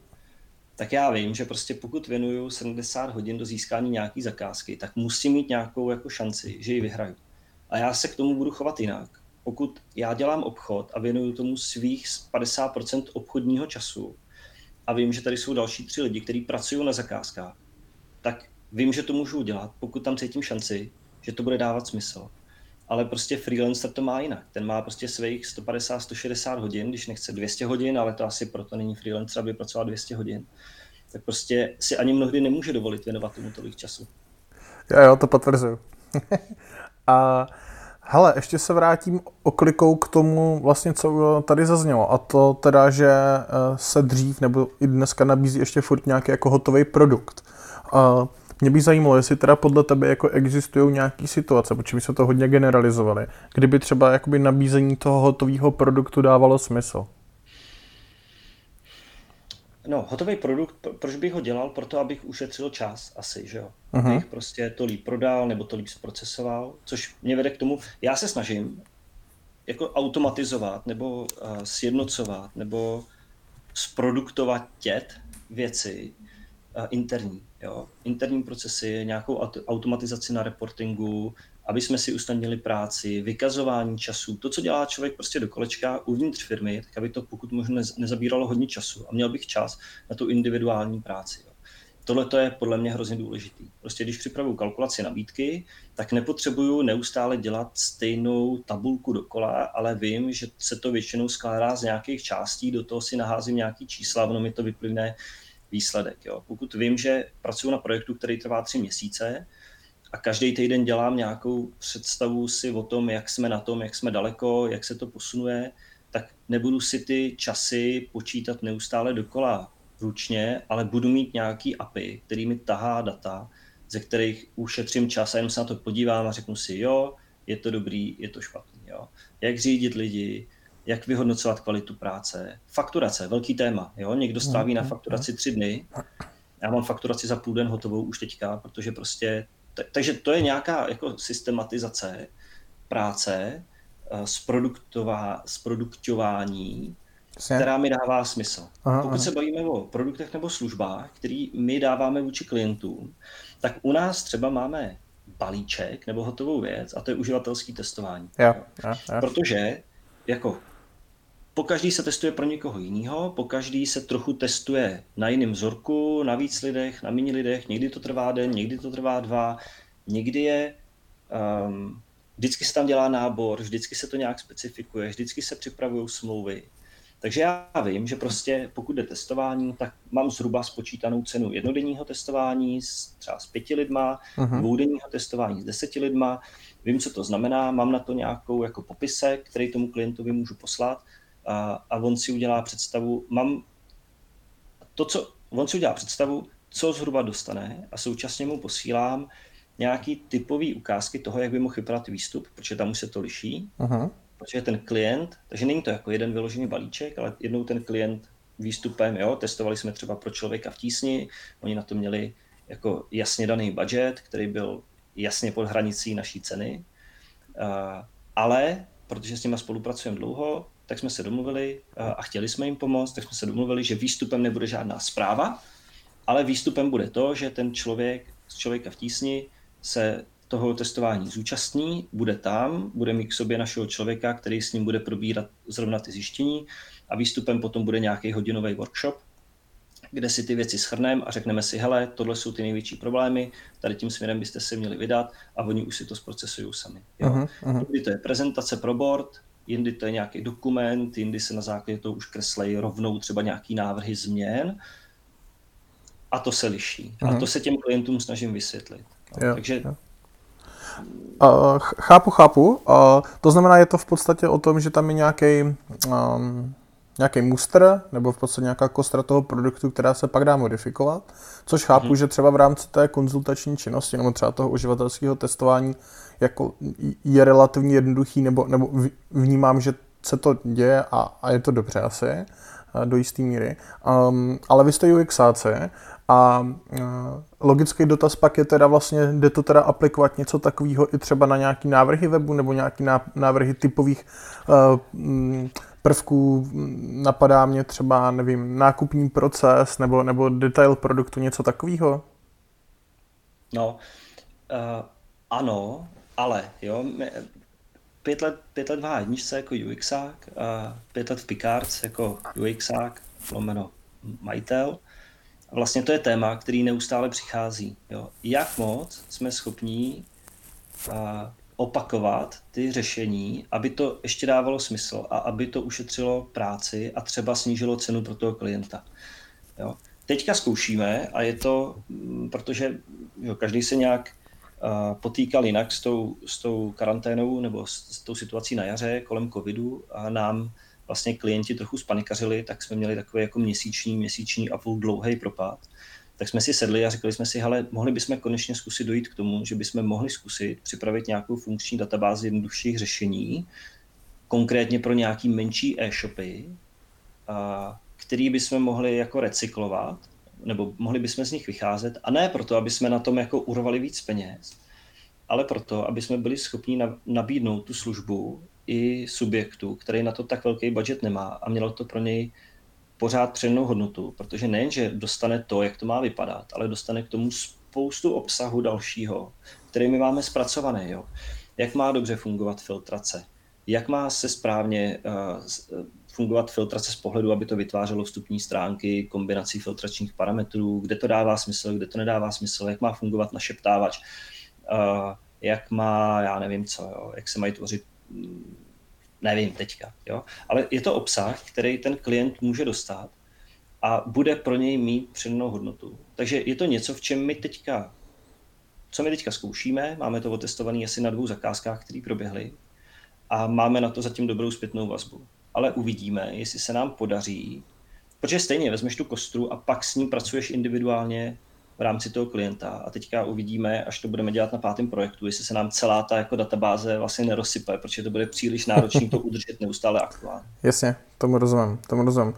Tak já vím, že prostě pokud věnuju 70 hodin do získání nějaký zakázky, tak musím mít nějakou jako šanci, že ji vyhraju. A já se k tomu budu chovat jinak. Pokud já dělám obchod a věnuju tomu svých 50% obchodního času a vím, že tady jsou další tři lidi, kteří pracují na zakázkách, tak vím, že to můžu udělat, pokud tam cítím šanci, že to bude dávat smysl. Ale prostě freelancer to má jinak. Ten má prostě svých 150-160 hodin, když nechce 200 hodin, ale to asi proto není freelancer, aby pracoval 200 hodin. Tak prostě si ani mnohdy nemůže dovolit věnovat tomu tolik času. Já jo, to potvrzuju. A hele, ještě se vrátím oklikou k tomu vlastně, co tady zaznělo. A to teda, že eh, se dřív nebo i dneska nabízí ještě furt nějaký jako hotový produkt. A mě by zajímalo, jestli teda podle tebe jako existují nějaké situace, protože my jsme to hodně generalizovali, kdyby třeba jakoby nabízení toho hotového produktu dávalo smysl. No, hotový produkt, proč bych ho dělal? Proto, abych ušetřil čas asi, že jo. Uh-huh. Abych prostě to líp prodal nebo to líp zprocesoval, což mě vede k tomu, já se snažím jako automatizovat nebo uh, sjednocovat nebo zproduktovat tět věci uh, interní, jo. Interní procesy, nějakou automatizaci na reportingu, aby jsme si usnadnili práci, vykazování času, to, co dělá člověk prostě do kolečka uvnitř firmy, tak aby to pokud možno nezabíralo hodně času a měl bych čas na tu individuální práci. Tohle to je podle mě hrozně důležitý. Prostě když připravuju kalkulaci nabídky, tak nepotřebuju neustále dělat stejnou tabulku dokola, ale vím, že se to většinou skládá z nějakých částí, do toho si naházím nějaký čísla, ono mi to vyplyne výsledek. Jo. Pokud vím, že pracuji na projektu, který trvá tři měsíce, a každý týden dělám nějakou představu si o tom, jak jsme na tom, jak jsme daleko, jak se to posunuje, tak nebudu si ty časy počítat neustále dokola ručně, ale budu mít nějaký API, který mi tahá data, ze kterých ušetřím čas a jenom se na to podívám a řeknu si, jo, je to dobrý, je to špatný. Jo. Jak řídit lidi, jak vyhodnocovat kvalitu práce. Fakturace, velký téma. Jo? Někdo stráví na fakturaci tři dny. Já mám fakturaci za půl den hotovou už teďka, protože prostě... Takže to je nějaká jako systematizace práce, zproduktová, zproduktování, Jasně. která mi dává smysl. Aha, Pokud aha. se bavíme o produktech nebo službách, který my dáváme vůči klientům, tak u nás třeba máme balíček nebo hotovou věc a to je uživatelský testování. Jo, jo, jo. Protože jako po každý se testuje pro někoho jiného, po každý se trochu testuje na jiném vzorku, na víc lidech, na méně lidech, někdy to trvá den, někdy to trvá dva, někdy je um, vždycky se tam dělá nábor, vždycky se to nějak specifikuje, vždycky se připravují smlouvy. Takže já vím, že prostě pokud jde testování, tak mám zhruba spočítanou cenu jednodenního testování s, třeba s pěti lidma, uh-huh. dvoudenního testování s deseti lidma. Vím, co to znamená, mám na to nějakou jako popisek, který tomu klientovi můžu poslat a, a on si udělá představu, mám to, co, on si udělá představu, co zhruba dostane a současně mu posílám nějaký typový ukázky toho, jak by mohl vypadat výstup, protože tam už se to liší. Uh-huh. Protože ten klient, takže není to jako jeden vyložený balíček, ale jednou ten klient výstupem, jo, testovali jsme třeba pro člověka v tísni, oni na to měli jako jasně daný budget, který byl jasně pod hranicí naší ceny, ale protože s nimi spolupracujeme dlouho, tak jsme se domluvili uh, a chtěli jsme jim pomoct, tak jsme se domluvili, že výstupem nebude žádná zpráva, ale výstupem bude to, že ten člověk z člověka v tísni se toho testování zúčastní, bude tam, bude mít k sobě našeho člověka, který s ním bude probírat zrovna ty zjištění a výstupem potom bude nějaký hodinový workshop, kde si ty věci schrneme a řekneme si, hele, tohle jsou ty největší problémy, tady tím směrem byste se měli vydat a oni už si to zprocesují sami. Jo. Uh-huh. Jindy to je prezentace pro board, jindy to je nějaký dokument, jindy se na základě toho už kreslejí rovnou třeba nějaký návrhy změn a to se liší. Uh-huh. A to se těm klientům snažím vysvětlit. Jo, Takže jo. Uh, chápu, chápu. Uh, to znamená, je to v podstatě o tom, že tam je nějaký um, nějaký muster, nebo v podstatě nějaká kostra toho produktu, která se pak dá modifikovat, což chápu, mm-hmm. že třeba v rámci té konzultační činnosti, nebo třeba toho uživatelského testování, jako je relativně jednoduchý, nebo, nebo vnímám, že se to děje a, a je to dobře asi do jisté míry. Um, ale vy jste UXáci a uh, logický dotaz pak je teda vlastně, jde to teda aplikovat něco takového i třeba na nějaký návrhy webu nebo nějaký návrhy typových uh, prvků. Napadá mě třeba, nevím, nákupní proces nebo, nebo detail produktu, něco takového? No, uh, ano, ale jo, pět let, pět let v H1 jako UXák, a pět let v Picards jako UXák, lomeno majitel. Vlastně to je téma, který neustále přichází. Jo. Jak moc jsme schopní a, opakovat ty řešení, aby to ještě dávalo smysl a aby to ušetřilo práci a třeba snížilo cenu pro toho klienta. Jo. Teďka zkoušíme a je to, mm, protože jo, každý se nějak potýkal jinak s tou, s tou karanténou nebo s, s tou situací na jaře kolem covidu a nám vlastně klienti trochu spanikařili, tak jsme měli takový jako měsíční, měsíční a půl dlouhý propad. Tak jsme si sedli a řekli jsme si, hele, mohli bychom konečně zkusit dojít k tomu, že bychom mohli zkusit připravit nějakou funkční databázi jednodušších řešení, konkrétně pro nějaký menší e-shopy, a, který bychom mohli jako recyklovat nebo mohli bychom z nich vycházet, a ne proto, aby jsme na tom jako urvali víc peněz, ale proto, aby jsme byli schopni nabídnout tu službu i subjektu, který na to tak velký budget nemá a mělo to pro něj pořád přednou hodnotu, protože nejen, že dostane to, jak to má vypadat, ale dostane k tomu spoustu obsahu dalšího, který my máme zpracované. Jo. Jak má dobře fungovat filtrace, jak má se správně uh, fungovat filtrace z pohledu, aby to vytvářelo vstupní stránky, kombinací filtračních parametrů, kde to dává smysl, kde to nedává smysl, jak má fungovat našeptávač, uh, jak má, já nevím co, jo, jak se mají tvořit, mm, nevím teďka, jo. ale je to obsah, který ten klient může dostat a bude pro něj mít přednou hodnotu. Takže je to něco, v čem my teďka, co my teďka zkoušíme, máme to otestované asi na dvou zakázkách, které proběhly a máme na to zatím dobrou zpětnou vazbu ale uvidíme, jestli se nám podaří, protože stejně vezmeš tu kostru a pak s ní pracuješ individuálně v rámci toho klienta a teďka uvidíme, až to budeme dělat na pátém projektu, jestli se nám celá ta jako databáze vlastně nerozsype, protože to bude příliš náročné to udržet neustále aktuálně. Jasně, tomu rozumím, tomu rozumím.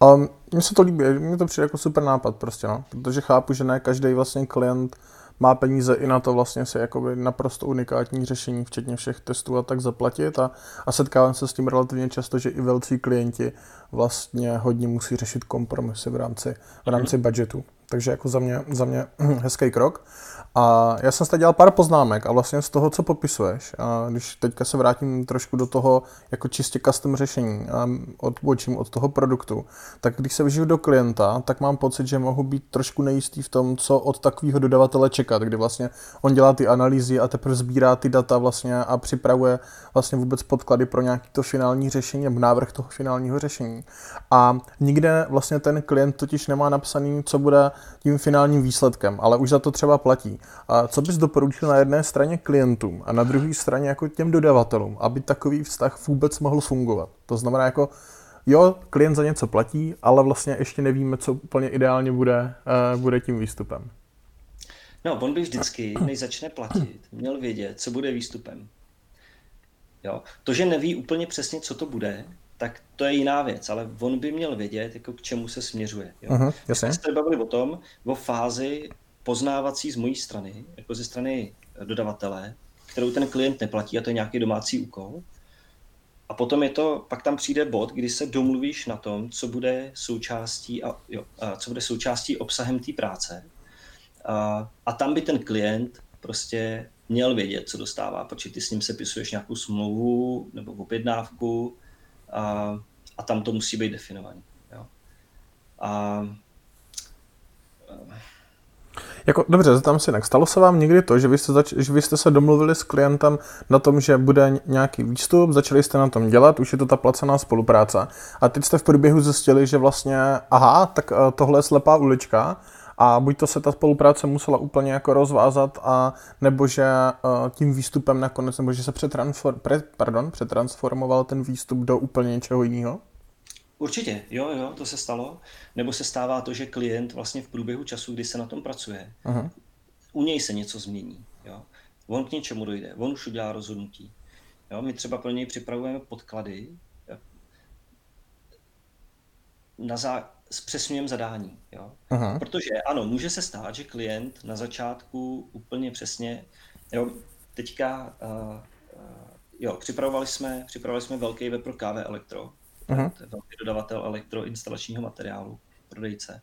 Ale mně se to líbí, mně to přijde jako super nápad prostě, no, protože chápu, že ne každý vlastně klient má peníze i na to vlastně si jakoby naprosto unikátní řešení, včetně všech testů a tak zaplatit a, a setkávám se s tím relativně často, že i velcí klienti vlastně hodně musí řešit kompromisy v rámci, v rámci budgetu. Takže jako za mě, za mě hezký krok. A já jsem si dělal pár poznámek a vlastně z toho, co popisuješ, a když teďka se vrátím trošku do toho jako čistě custom řešení, a odbočím od toho produktu, tak když se vžiju do klienta, tak mám pocit, že mohu být trošku nejistý v tom, co od takového dodavatele čekat, kdy vlastně on dělá ty analýzy a teprve sbírá ty data vlastně a připravuje vlastně vůbec podklady pro nějaký to finální řešení nebo návrh toho finálního řešení. A nikde vlastně ten klient totiž nemá napsaný, co bude tím finálním výsledkem, ale už za to třeba platí. A co bys doporučil na jedné straně klientům a na druhé straně jako těm dodavatelům, aby takový vztah vůbec mohl fungovat? To znamená jako, jo, klient za něco platí, ale vlastně ještě nevíme, co úplně ideálně bude, uh, bude tím výstupem. No, on by vždycky, než začne platit, měl vědět, co bude výstupem. Jo? To, že neví úplně přesně, co to bude, tak to je jiná věc, ale on by měl vědět, jako k čemu se směřuje. Jo? Uh-huh, jasně. Jsme bavili o tom, o fázi poznávací z mojí strany, jako ze strany dodavatele, kterou ten klient neplatí a to je nějaký domácí úkol. A potom je to, pak tam přijde bod, kdy se domluvíš na tom, co bude součástí, a, jo, a co bude součástí obsahem té práce. A, a tam by ten klient prostě měl vědět, co dostává, protože ty s ním sepisuješ nějakou smlouvu nebo objednávku a, a tam to musí být definované. Jo. A, jako, dobře, tam si jinak. Stalo se vám někdy to, že vy, jste zač- že vy jste se domluvili s klientem na tom, že bude nějaký výstup, začali jste na tom dělat, už je to ta placená spolupráce a teď jste v průběhu zjistili, že vlastně, aha, tak eh, tohle je slepá ulička a buď to se ta spolupráce musela úplně jako rozvázat a nebo že uh, tím výstupem nakonec, nebo že se přetransform, pre, pardon, přetransformoval ten výstup do úplně něčeho jiného? Určitě, jo, jo, to se stalo. Nebo se stává to, že klient vlastně v průběhu času, kdy se na tom pracuje, uh-huh. u něj se něco změní. Jo. On k něčemu dojde, on už udělá rozhodnutí. Jo, my třeba pro něj připravujeme podklady, na zá... zpřesňujeme zadání. Jo. Uh-huh. Protože ano, může se stát, že klient na začátku úplně přesně, jo, teďka, uh, uh, jo, připravovali jsme, připravovali jsme velký web pro KV Elektro, uh-huh. to je velký dodavatel elektroinstalačního materiálu, prodejce.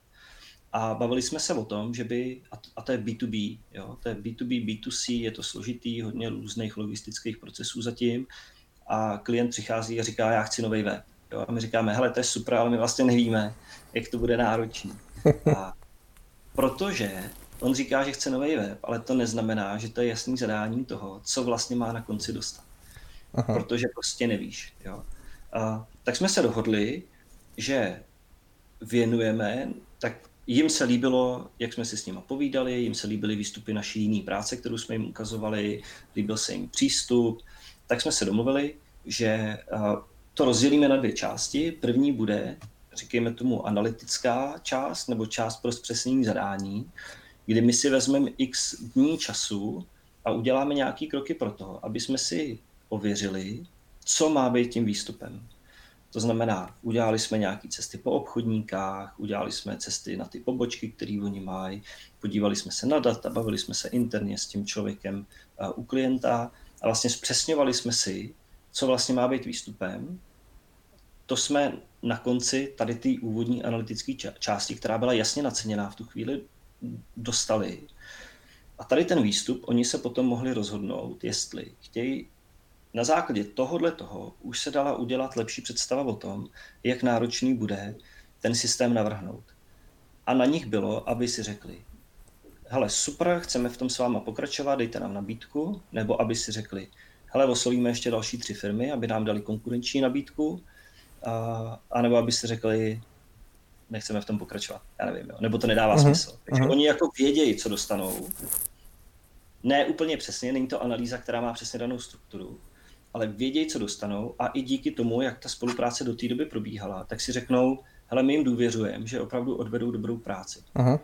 A bavili jsme se o tom, že by, a to je B2B, jo, to je B2B, B2C, je to složitý, hodně různých logistických procesů zatím a klient přichází a říká, já chci nový web. Jo, a my říkáme, hele, to je super, ale my vlastně nevíme, jak to bude náročný. A protože on říká, že chce nový web, ale to neznamená, že to je jasný zadání toho, co vlastně má na konci dostat. Aha. Protože prostě nevíš. Jo. A, tak jsme se dohodli, že věnujeme, tak jim se líbilo, jak jsme si s nimi povídali, jim se líbily výstupy naší jiné práce, kterou jsme jim ukazovali, líbil se jim přístup, tak jsme se domluvili, že to rozdělíme na dvě části. První bude, říkejme tomu, analytická část nebo část pro zpřesnění zadání, kdy my si vezmeme x dní času a uděláme nějaké kroky pro to, aby jsme si ověřili, co má být tím výstupem. To znamená, udělali jsme nějaké cesty po obchodníkách, udělali jsme cesty na ty pobočky, které oni mají, podívali jsme se na data, bavili jsme se interně s tím člověkem u klienta a vlastně zpřesňovali jsme si, co vlastně má být výstupem. To jsme na konci tady té úvodní analytické části, která byla jasně naceněná v tu chvíli, dostali. A tady ten výstup, oni se potom mohli rozhodnout, jestli chtějí na základě tohohle toho už se dala udělat lepší představa o tom, jak náročný bude ten systém navrhnout. A na nich bylo, aby si řekli, hele, super, chceme v tom s váma pokračovat, dejte nám nabídku, nebo aby si řekli, hele, osolíme ještě další tři firmy, aby nám dali konkurenční nabídku, a, a nebo aby si řekli, nechceme v tom pokračovat, já nevím, jo. nebo to nedává uh-huh. smysl. Takže uh-huh. oni jako vědějí, co dostanou, ne úplně přesně, není to analýza, která má přesně danou strukturu, ale vědějí, co dostanou a i díky tomu, jak ta spolupráce do té doby probíhala, tak si řeknou, hele, my jim důvěřujeme, že opravdu odvedou dobrou práci. Uh-huh.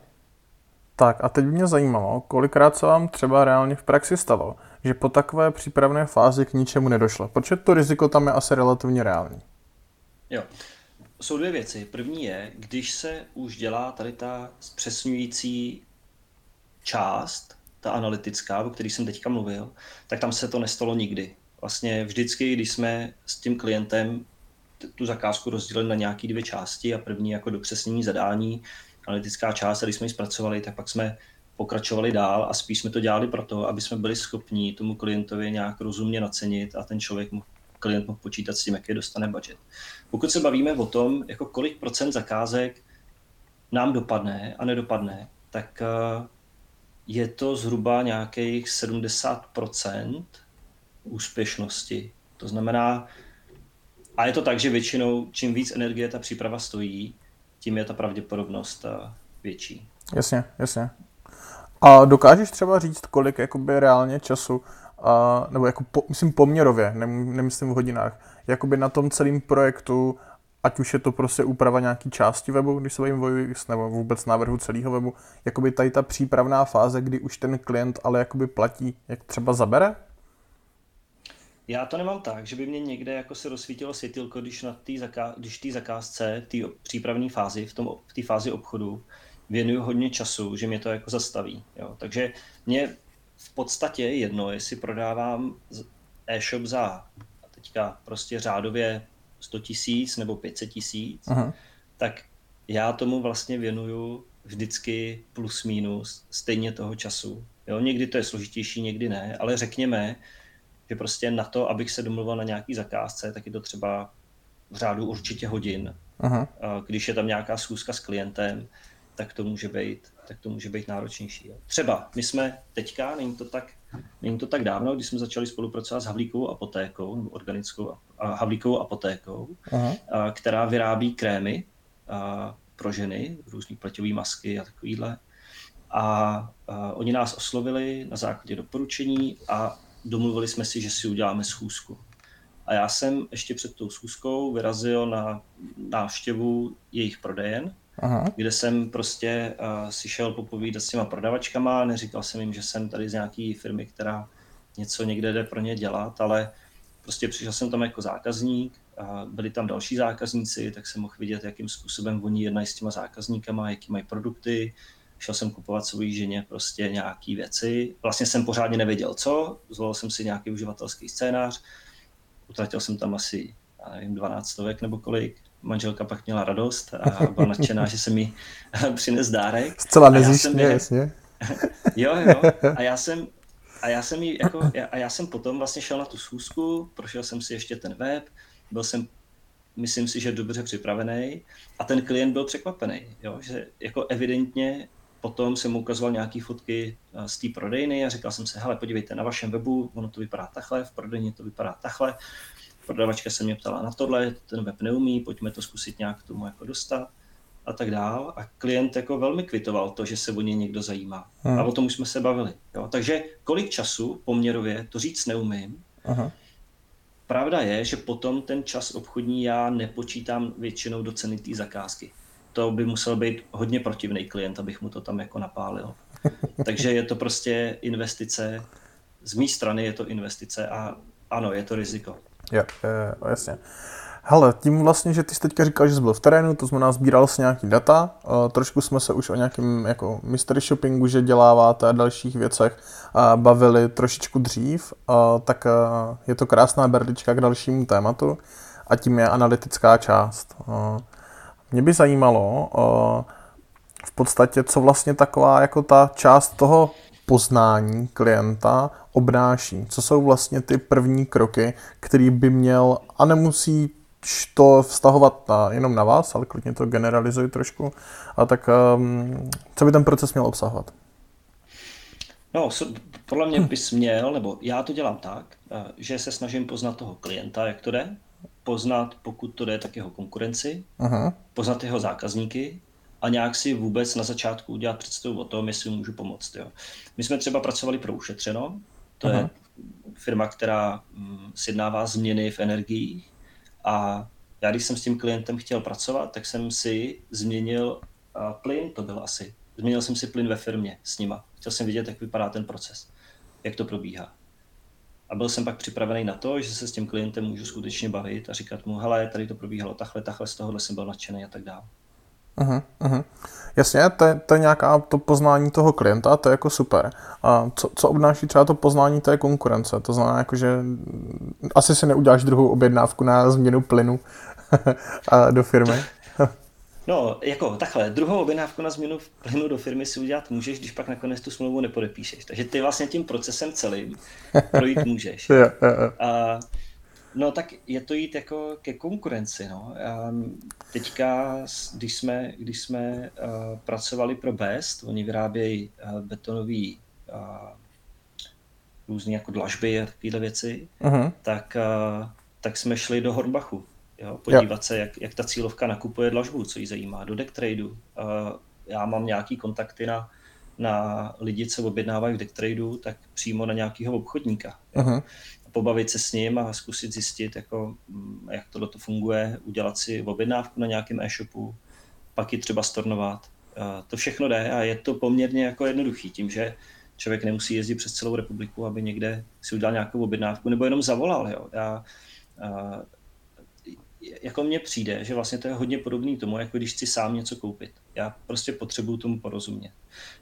Tak a teď mě zajímalo, kolikrát se vám třeba reálně v praxi stalo, že po takové přípravné fázi k ničemu nedošlo, protože to riziko tam je asi relativně reální. Jo. Jsou dvě věci. První je, když se už dělá tady ta zpřesňující část, ta analytická, o který jsem teďka mluvil, tak tam se to nestalo nikdy. Vlastně vždycky, když jsme s tím klientem tu zakázku rozdělili na nějaké dvě části a první jako dopřesnění zadání, analytická část, a když jsme ji zpracovali, tak pak jsme pokračovali dál a spíš jsme to dělali proto, aby jsme byli schopni tomu klientovi nějak rozumně nacenit a ten člověk mohl, klient mohl počítat s tím, jaký dostane budget. Pokud se bavíme o tom, jako kolik procent zakázek nám dopadne a nedopadne, tak eh, je to zhruba nějakých 70% úspěšnosti. To znamená, a je to tak, že většinou čím víc energie ta příprava stojí, tím je ta pravděpodobnost eh, větší. Jasně, jasně. A dokážeš třeba říct, kolik jakoby reálně času, a, nebo jako po, myslím poměrově, nemyslím v hodinách, jakoby na tom celém projektu, ať už je to prostě úprava nějaký části webu, když se bavím UX, nebo vůbec návrhu celého webu, jakoby tady ta přípravná fáze, kdy už ten klient ale jakoby platí, jak třeba zabere? Já to nemám tak, že by mě někde jako se rozsvítilo světilko, když na té zaká- když tý zakázce, té přípravné fázi, v, tom, v té fázi obchodu, věnuju hodně času, že mě to jako zastaví. Jo. Takže mě v podstatě jedno, jestli prodávám e-shop za teďka prostě řádově 100 tisíc nebo 500 tisíc, tak já tomu vlastně věnuju vždycky plus minus stejně toho času. Jo, někdy to je složitější, někdy ne, ale řekněme, že prostě na to, abych se domluvil na nějaký zakázce, tak je to třeba v řádu určitě hodin. Aha. Když je tam nějaká schůzka s klientem, tak to může být, tak to může být náročnější. Třeba my jsme teďka, není to tak, není to tak dávno, když jsme začali spolupracovat s Havlíkovou apotékou, nebo organickou a Havlíkovou apotékou, Aha. A, která vyrábí krémy a, pro ženy, různé pleťové masky a takovýhle. A, a oni nás oslovili na základě doporučení a domluvili jsme si, že si uděláme schůzku. A já jsem ještě před tou schůzkou vyrazil na návštěvu jejich prodejen, Aha. kde jsem prostě uh, si šel popovídat s těma prodavačkama, neříkal jsem jim, že jsem tady z nějaké firmy, která něco někde jde pro ně dělat, ale prostě přišel jsem tam jako zákazník, a byli tam další zákazníci, tak jsem mohl vidět, jakým způsobem oni jednají s těma zákazníkama, jaký mají produkty, šel jsem kupovat svojí ženě prostě nějaký věci. Vlastně jsem pořádně nevěděl co, zvolil jsem si nějaký uživatelský scénář, utratil jsem tam asi, nevím, 12 stovek nebo kolik, manželka pak měla radost a byla nadšená, že se mi přines dárek. Zcela nezjištně, jasně. jo, jo. A já jsem, a já jsem, jí, jako, a já jsem potom vlastně šel na tu schůzku, prošel jsem si ještě ten web, byl jsem, myslím si, že dobře připravený a ten klient byl překvapený, jo, že jako evidentně potom jsem mu ukazoval nějaké fotky eh, z té prodejny a říkal jsem se, hele, podívejte na vašem webu, ono to vypadá takhle, v prodejně to vypadá takhle. Prodavačka se mě ptala na tohle, ten web neumí, pojďme to zkusit nějak k tomu jako dostat a tak dál. A klient jako velmi kvitoval to, že se o ně někdo zajímá. Hmm. A o tom už jsme se bavili. Jo? Takže kolik času poměrově, to říct neumím. Aha. Pravda je, že potom ten čas obchodní já nepočítám většinou do ceny té zakázky to by musel být hodně protivný klient, abych mu to tam jako napálil. Takže je to prostě investice, z mé strany je to investice a ano, je to riziko. Jo, je, jasně. Hele, tím vlastně, že ty jsi teďka říkal, že jsi byl v terénu, to znamená, sbíral jsi nějaký data, uh, trošku jsme se už o nějakém jako mystery shoppingu, že děláváte a dalších věcech uh, bavili trošičku dřív, uh, tak je to krásná berlička k dalšímu tématu a tím je analytická část. Mě by zajímalo uh, v podstatě, co vlastně taková jako ta část toho poznání klienta obnáší. Co jsou vlastně ty první kroky, který by měl a nemusí to vztahovat na, jenom na vás, ale klidně to generalizuji trošku. A tak um, co by ten proces měl obsahovat? No, podle mě bys měl, nebo já to dělám tak, eh, že se snažím poznat toho klienta, jak to jde, poznat, pokud to jde, tak jeho konkurenci, Aha. poznat jeho zákazníky a nějak si vůbec na začátku udělat představu o tom, jestli můžu pomoct. Jo. My jsme třeba pracovali pro Ušetřeno, to Aha. je firma, která mm, sjednává změny v energiích a já, když jsem s tím klientem chtěl pracovat, tak jsem si změnil plyn, to byl asi Změnil jsem si plyn ve firmě s nima. Chtěl jsem vidět, jak vypadá ten proces, jak to probíhá. Byl jsem pak připravený na to, že se s tím klientem můžu skutečně bavit a říkat mu, hele, tady to probíhalo takhle, takhle, z tohohle jsem byl nadšený a tak dále. Uh-huh, uh-huh. Jasně, to je, to je nějaká to poznání toho klienta, to je jako super. A co, co obnáší třeba to poznání té konkurence? To znamená, jako, že asi si neuděláš druhou objednávku na změnu plynu do firmy. No, jako takhle, druhou objednávku na změnu plynu do firmy si udělat můžeš, když pak nakonec tu smlouvu nepodepíšeš. Takže ty vlastně tím procesem celým projít můžeš. A, no tak je to jít jako ke konkurenci. No. A teďka, když jsme, když jsme uh, pracovali pro Best, oni vyrábějí uh, betonový uh, různé jako dlažby a takovéhle věci, uh-huh. tak, uh, tak jsme šli do Hornbachu Jo, podívat jo. se, jak, jak ta cílovka nakupuje dlažbu, co jí zajímá, do decktradu. Uh, já mám nějaký kontakty na, na lidi, co objednávají v decktradu, tak přímo na nějakého obchodníka. Uh-huh. Pobavit se s ním a zkusit zjistit, jako, mm, jak tohle to funguje, udělat si objednávku na nějakém e-shopu, pak ji třeba stornovat. Uh, to všechno jde a je to poměrně jako jednoduchý, tím, že člověk nemusí jezdit přes celou republiku, aby někde si udělal nějakou objednávku, nebo jenom zavolal. Jo. Já, jako mně přijde, že vlastně to je hodně podobný tomu, jako když chci sám něco koupit. Já prostě potřebuju tomu porozumět.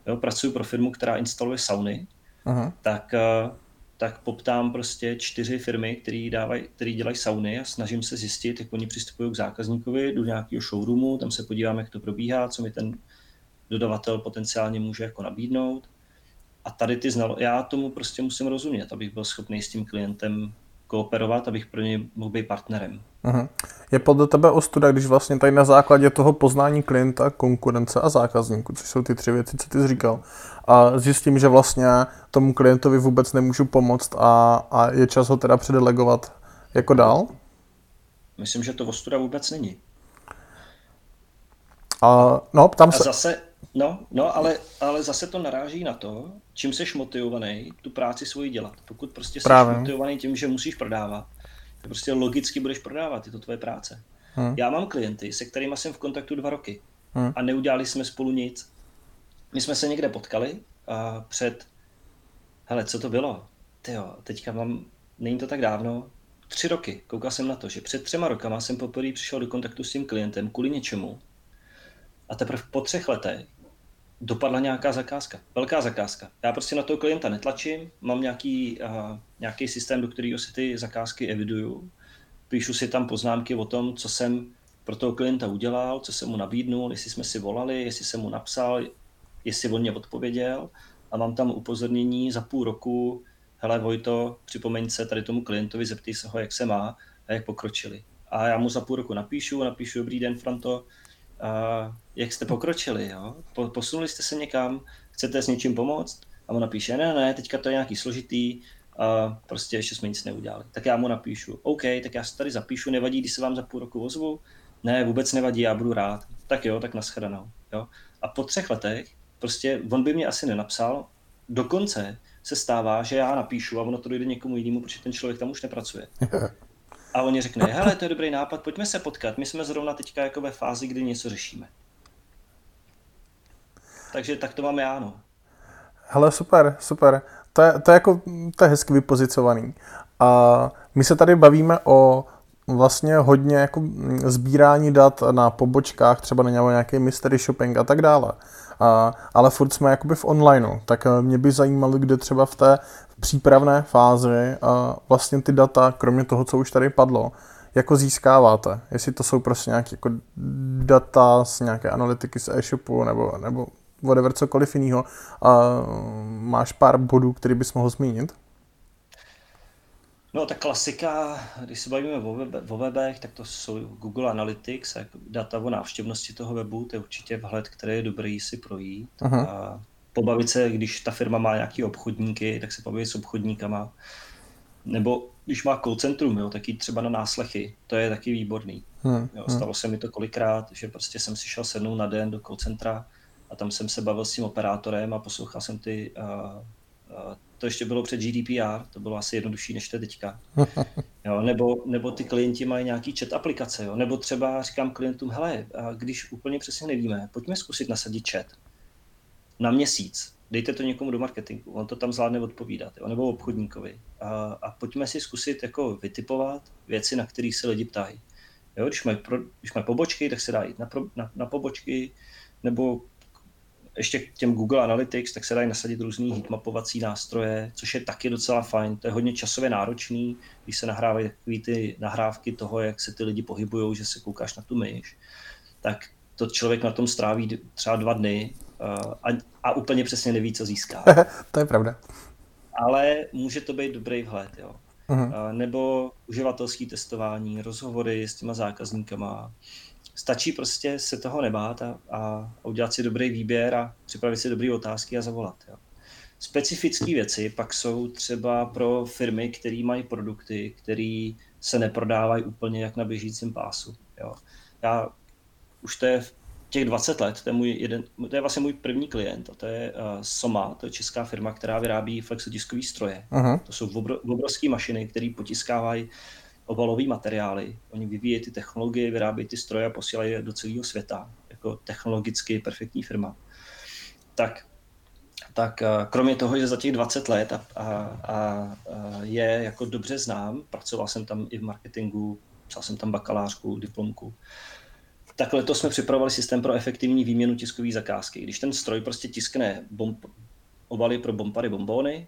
Jo, pracuji pro firmu, která instaluje sauny, Aha. tak eh, tak poptám prostě čtyři firmy, které který dělají sauny a snažím se zjistit, jak oni přistupují k zákazníkovi, do nějakého showroomu, tam se podívám, jak to probíhá, co mi ten dodavatel potenciálně může jako nabídnout. A tady ty znalo, já tomu prostě musím rozumět, abych byl schopný s tím klientem kooperovat, abych pro něj mohl být partnerem. Uh-huh. Je podle tebe ostuda, když vlastně tady na základě toho poznání klienta, konkurence a zákazníku, což jsou ty tři věci, co ty jsi říkal, a zjistím, že vlastně tomu klientovi vůbec nemůžu pomoct a, a je čas ho teda předelegovat jako dál? Myslím, že to ostuda vůbec není. A, no, ptám se... A zase, no, no ale, ale zase to naráží na to, čím seš motivovaný tu práci svoji dělat. Pokud prostě jsi motivovaný tím, že musíš prodávat, tak prostě logicky budeš prodávat, je to tvoje práce. Hmm. Já mám klienty, se kterými jsem v kontaktu dva roky hmm. a neudělali jsme spolu nic. My jsme se někde potkali a před, hele, co to bylo? Tyjo, teďka mám, není to tak dávno, tři roky. Koukal jsem na to, že před třema rokama jsem poprvé přišel do kontaktu s tím klientem kvůli něčemu a teprve po třech letech dopadla nějaká zakázka, velká zakázka. Já prostě na toho klienta netlačím, mám nějaký, uh, nějaký systém, do kterého si ty zakázky eviduju, píšu si tam poznámky o tom, co jsem pro toho klienta udělal, co jsem mu nabídnul, jestli jsme si volali, jestli jsem mu napsal, jestli on mě odpověděl a mám tam upozornění za půl roku, hele Vojto, připomeň se tady tomu klientovi, zeptej se ho, jak se má a jak pokročili. A já mu za půl roku napíšu, napíšu dobrý den, Franto, a jak jste pokročili, jo? posunuli jste se někam, chcete s něčím pomoct? A on napíše, ne, ne, teďka to je nějaký složitý, a prostě ještě jsme nic neudělali. Tak já mu napíšu, OK, tak já se tady zapíšu, nevadí, když se vám za půl roku ozvu? Ne, vůbec nevadí, já budu rád. Tak jo, tak naschledanou. Jo? A po třech letech, prostě on by mě asi nenapsal, dokonce se stává, že já napíšu a ono to dojde někomu jinému, protože ten člověk tam už nepracuje. A oni řekne, hele, to je dobrý nápad, pojďme se potkat. My jsme zrovna teďka jako ve fázi, kdy něco řešíme. Takže tak to mám já, no. Hele, super, super. To je, to je jako, to je hezky vypozicovaný. A my se tady bavíme o vlastně hodně jako sbírání dat na pobočkách, třeba na nějaký mystery shopping a tak dále. A, ale furt jsme jakoby v onlineu, tak mě by zajímalo, kde třeba v té přípravné fázi a vlastně ty data, kromě toho, co už tady padlo, jako získáváte? Jestli to jsou prostě nějaké jako data z nějaké analytiky z e-shopu nebo, nebo whatever, cokoliv jiného. A máš pár bodů, který bys mohl zmínit? No, ta klasika, když se bavíme o, web, o webech, tak to jsou Google Analytics, data o návštěvnosti toho webu, to je určitě vhled, který je dobrý si projít. Uh-huh. A pobavit se, když ta firma má nějaký obchodníky, tak se pobavit s obchodníkama. Nebo když má call centrum, jo, taky třeba na náslechy, to je taky výborný. Hmm, jo, stalo hmm. se mi to kolikrát, že prostě jsem si šel sednout na den do call centra a tam jsem se bavil s tím operátorem a poslouchal jsem ty, uh, uh, to ještě bylo před GDPR, to bylo asi jednodušší než to teďka. Jo, nebo, nebo ty klienti mají nějaký chat aplikace, jo, nebo třeba říkám klientům, hele, když úplně přesně nevíme, pojďme zkusit nasadit chat na měsíc. Dejte to někomu do marketingu, on to tam zvládne odpovídat, jo, nebo obchodníkovi. A, a pojďme si zkusit jako vytipovat věci, na které se lidi ptají. Jo, když, mají pro, když mají pobočky, tak se dá jít na, pro, na, na pobočky, nebo ještě k těm Google Analytics, tak se dají nasadit různý heatmapovací nástroje, což je taky docela fajn. To je hodně časově náročný, když se nahrávají takové ty nahrávky toho, jak se ty lidi pohybují, že se koukáš na tu myš, tak to člověk na tom stráví třeba dva dny a, a úplně přesně neví, co získá. to je pravda. Ale může to být dobrý vhled, jo. Uh-huh. Nebo uživatelské testování, rozhovory s těma zákazníkama, stačí prostě se toho nebát a, a udělat si dobrý výběr a připravit si dobré otázky a zavolat. Jo. Specifické věci pak jsou třeba pro firmy, které mají produkty, které se neprodávají úplně jak na běžícím pásu. Jo. Já už to je těch 20 let, to je, můj jeden, to je vlastně můj první klient, a to je uh, Soma, to je česká firma, která vyrábí flexotiskové stroje. Uh-huh. To jsou obro, obrovské mašiny, které potiskávají obalové materiály. Oni vyvíjejí ty technologie, vyrábějí ty stroje a posílají je do celého světa. Jako technologicky perfektní firma. Tak, tak eh, kromě toho, že za těch 20 let a, a, a je jako dobře znám, pracoval jsem tam i v marketingu, psal jsem tam bakalářku, diplomku, tak letos jsme připravovali systém pro efektivní výměnu tiskové zakázky. Když ten stroj prostě tiskne bomb, obaly pro bombary bombóny,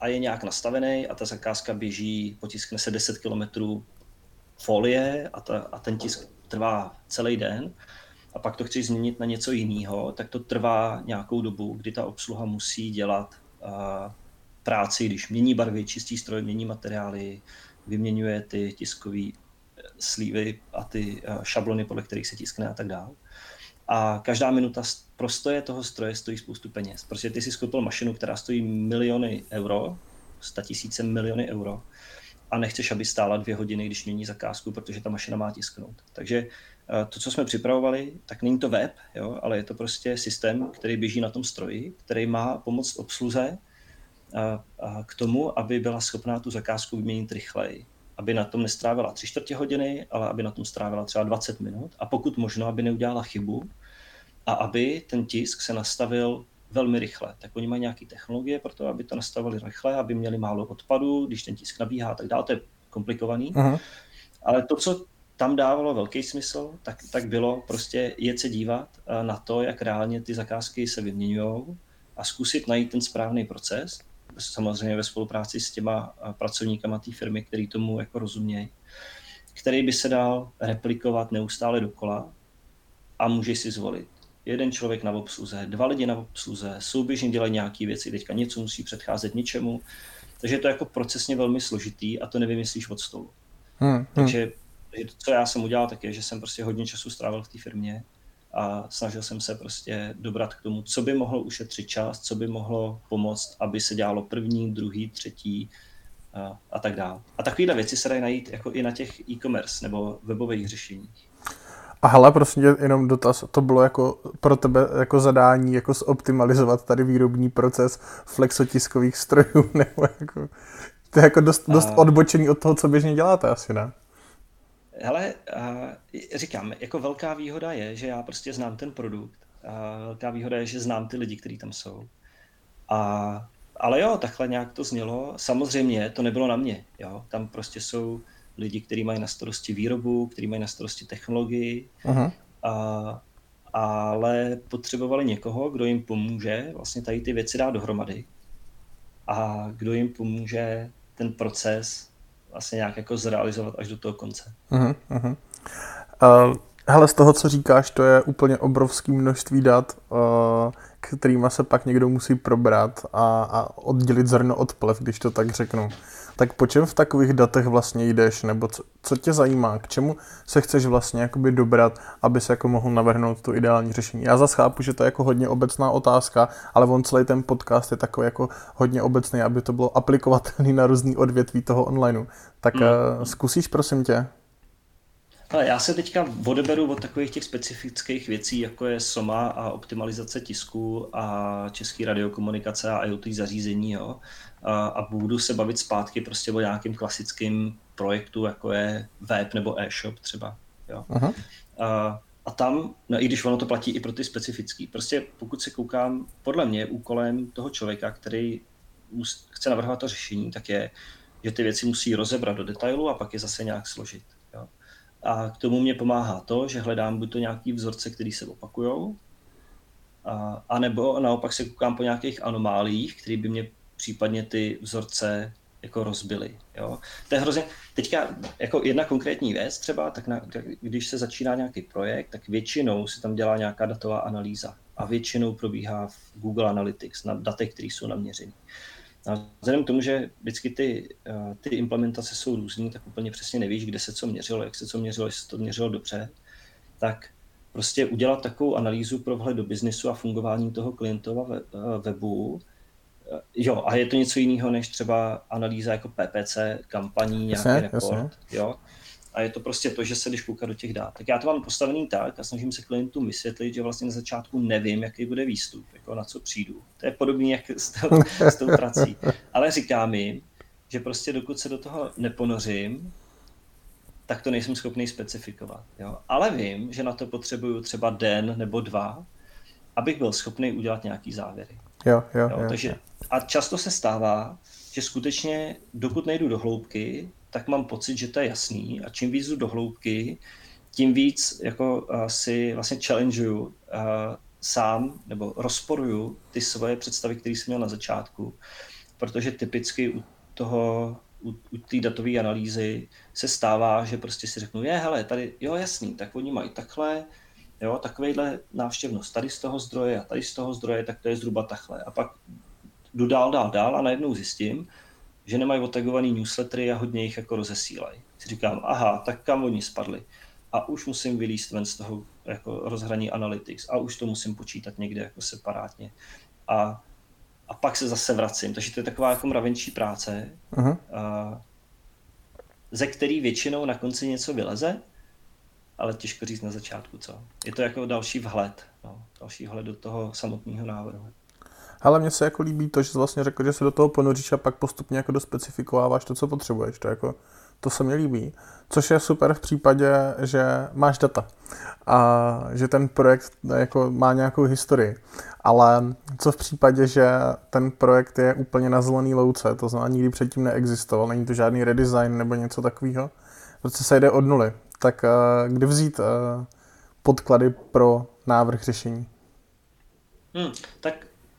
a je nějak nastavený a ta zakázka běží, potiskne se 10 km folie a, ta, a ten tisk trvá celý den a pak to chceš změnit na něco jiného, tak to trvá nějakou dobu, kdy ta obsluha musí dělat a, práci, když mění barvy, čistí stroj, mění materiály, vyměňuje ty tiskové slívy a ty eh, šablony, podle kterých se tiskne a tak dále a každá minuta prostoje toho stroje stojí spoustu peněz. Prostě ty si skoupil mašinu, která stojí miliony euro, 100 tisíce miliony euro a nechceš, aby stála dvě hodiny, když mění zakázku, protože ta mašina má tisknout. Takže eh, to, co jsme připravovali, tak není to web, jo, ale je to prostě systém, který běží na tom stroji, který má pomoct obsluze a k tomu, aby byla schopná tu zakázku vyměnit rychleji. Aby na tom nestrávila tři čtvrtě hodiny, ale aby na tom strávila třeba 20 minut a pokud možno, aby neudělala chybu, a aby ten tisk se nastavil velmi rychle. Tak oni mají nějaké technologie pro to, aby to nastavili rychle, aby měli málo odpadu, když ten tisk nabíhá a tak dále. To je komplikovaný. Uh-huh. Ale to, co tam dávalo velký smysl, tak, tak bylo prostě jet se dívat eh, na to, jak reálně ty zakázky se vyměňují a zkusit najít ten správný proces, samozřejmě ve spolupráci s těma pracovníkama té firmy, který tomu jako rozumějí, který by se dal replikovat neustále dokola a můžeš si zvolit jeden člověk na obsluze, dva lidi na obsluze, souběžně dělají nějaké věci, teďka něco musí předcházet něčemu. Takže je to jako procesně velmi složitý a to nevymyslíš od stolu. Hmm, hmm. Takže co já jsem udělal, tak je, že jsem prostě hodně času strávil v té firmě a snažil jsem se prostě dobrat k tomu, co by mohlo ušetřit čas, co by mohlo pomoct, aby se dělalo první, druhý, třetí a, a tak dále. A takovéhle věci se dají najít jako i na těch e-commerce nebo webových řešeních. A hele, prostě jenom dotaz, to bylo jako pro tebe jako zadání, jako zoptimalizovat tady výrobní proces flexotiskových strojů, nebo jako, to je jako dost, dost odbočený od toho, co běžně děláte asi, ne? Hele, říkám, jako velká výhoda je, že já prostě znám ten produkt. A velká výhoda je, že znám ty lidi, kteří tam jsou. A, ale jo, takhle nějak to znělo. Samozřejmě to nebylo na mě. Jo. Tam prostě jsou lidi, kteří mají na starosti výrobu, kteří mají na starosti technologii, uh-huh. a, ale potřebovali někoho, kdo jim pomůže vlastně tady ty věci dát dohromady a kdo jim pomůže ten proces vlastně nějak jako zrealizovat až do toho konce. Uh-huh. Uh, hele, z toho, co říkáš, to je úplně obrovské množství dat, uh, kterýma se pak někdo musí probrat a, a oddělit zrno od plev, když to tak řeknu tak po čem v takových datech vlastně jdeš, nebo co, co tě zajímá, k čemu se chceš vlastně jakoby dobrat, aby se jako mohl navrhnout to ideální řešení. Já zase chápu, že to je jako hodně obecná otázka, ale on celý ten podcast je takový jako hodně obecný, aby to bylo aplikovatelný na různý odvětví toho onlineu. Tak mm. zkusíš prosím tě? Ale já se teďka odeberu od takových těch specifických věcí, jako je SOMA a optimalizace tisku a český radiokomunikace a IoT zařízení, jo a, a budu se bavit zpátky prostě o nějakým klasickým projektu, jako je web nebo e-shop třeba. Jo. Aha. A, a tam, no i když ono to platí i pro ty specifický, prostě pokud se koukám, podle mě úkolem toho člověka, který chce navrhovat to řešení, tak je, že ty věci musí rozebrat do detailu a pak je zase nějak složit. A k tomu mě pomáhá to, že hledám buď to nějaký vzorce, které se opakují, a, nebo naopak se koukám po nějakých anomálích, které by mě případně ty vzorce jako rozbili. Jo? To je hrozně, teďka jako jedna konkrétní věc třeba, tak, na, tak když se začíná nějaký projekt, tak většinou se tam dělá nějaká datová analýza a většinou probíhá v Google Analytics na datech, které jsou naměřené. A vzhledem k tomu, že vždycky ty, eh, ty implementace jsou různé, tak úplně přesně nevíš, kde se co měřilo, jak se co měřilo, jestli se to měřilo dobře, tak prostě udělat takovou analýzu pro vhled do biznisu a fungování toho klientova eh, webu, eh, Jo, a je to něco jiného než třeba analýza jako PPC, kampaní, nějaký report. Jasně. Jo? A je to prostě to, že se když kouká do těch dát. Tak já to mám postavený tak a snažím se klientům vysvětlit, že vlastně na začátku nevím, jaký bude výstup, jako na co přijdu. To je podobné jak s tou, s tou prací. Ale říkám jim, že prostě dokud se do toho neponořím, tak to nejsem schopný specifikovat. Jo? Ale vím, že na to potřebuju třeba den nebo dva, abych byl schopný udělat nějaký závěry. Jo, jo, jo, Takže, jo. A často se stává, že skutečně, dokud nejdu do hloubky, tak mám pocit, že to je jasný. A čím víc jdu do hloubky, tím víc jako uh, si vlastně challengeuju uh, sám nebo rozporuju ty svoje představy, které jsem měl na začátku, protože typicky u toho u, u té datové analýzy se stává, že prostě si řeknu, je, hele, tady, jo, jasný, tak oni mají takhle, jo, takovejhle návštěvnost. Tady z toho zdroje a tady z toho zdroje, tak to je zhruba takhle. A pak jdu dál, dál, dál a najednou zjistím, že nemají otagovaný newslettery a hodně jich jako rozesílají. Si říkám, aha, tak kam oni spadli? A už musím vylíst ven z toho jako rozhraní analytics a už to musím počítat někde jako separátně. A a pak se zase vracím. Takže to je taková jako mravenčí práce, uh-huh. a, ze který většinou na konci něco vyleze, ale těžko říct na začátku, co. Je to jako další vhled, no, další vhled do toho samotného návrhu. Ale mně se jako líbí to, že jsi vlastně řekl, že se do toho ponoříš a pak postupně jako dospecifikováváš to, co potřebuješ. To, jako, to se mi líbí. Což je super v případě, že máš data a že ten projekt jako má nějakou historii. Ale co v případě, že ten projekt je úplně na zelený louce, to znamená nikdy předtím neexistoval, není to žádný redesign nebo něco takového, prostě se jde od nuly. Tak uh, kdy vzít uh, podklady pro návrh řešení? Hmm, tak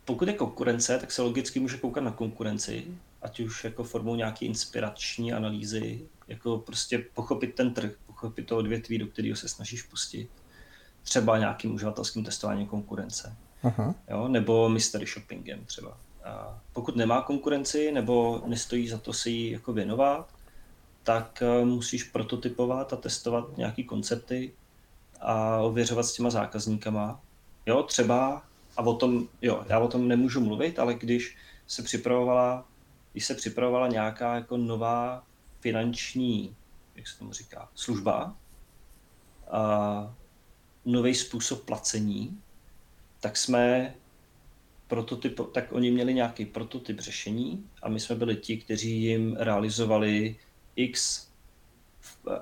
pokud je konkurence, tak se logicky může koukat na konkurenci, ať už jako formou nějaké inspirační analýzy, jako prostě pochopit ten trh, pochopit to odvětví, do kterého se snažíš pustit. Třeba nějakým uživatelským testováním konkurence. Aha. Jo, nebo mystery shoppingem třeba. A pokud nemá konkurenci nebo nestojí za to si ji jako věnovat, tak eh, musíš prototypovat a testovat nějaký koncepty a ověřovat s těma zákazníkama. Jo, třeba a o tom, jo, já o tom nemůžu mluvit, ale když se připravovala, když se připravovala nějaká jako nová finanční, jak se tomu říká, služba, a nový způsob placení, tak jsme prototyp, tak oni měli nějaký prototyp řešení a my jsme byli ti, kteří jim realizovali x,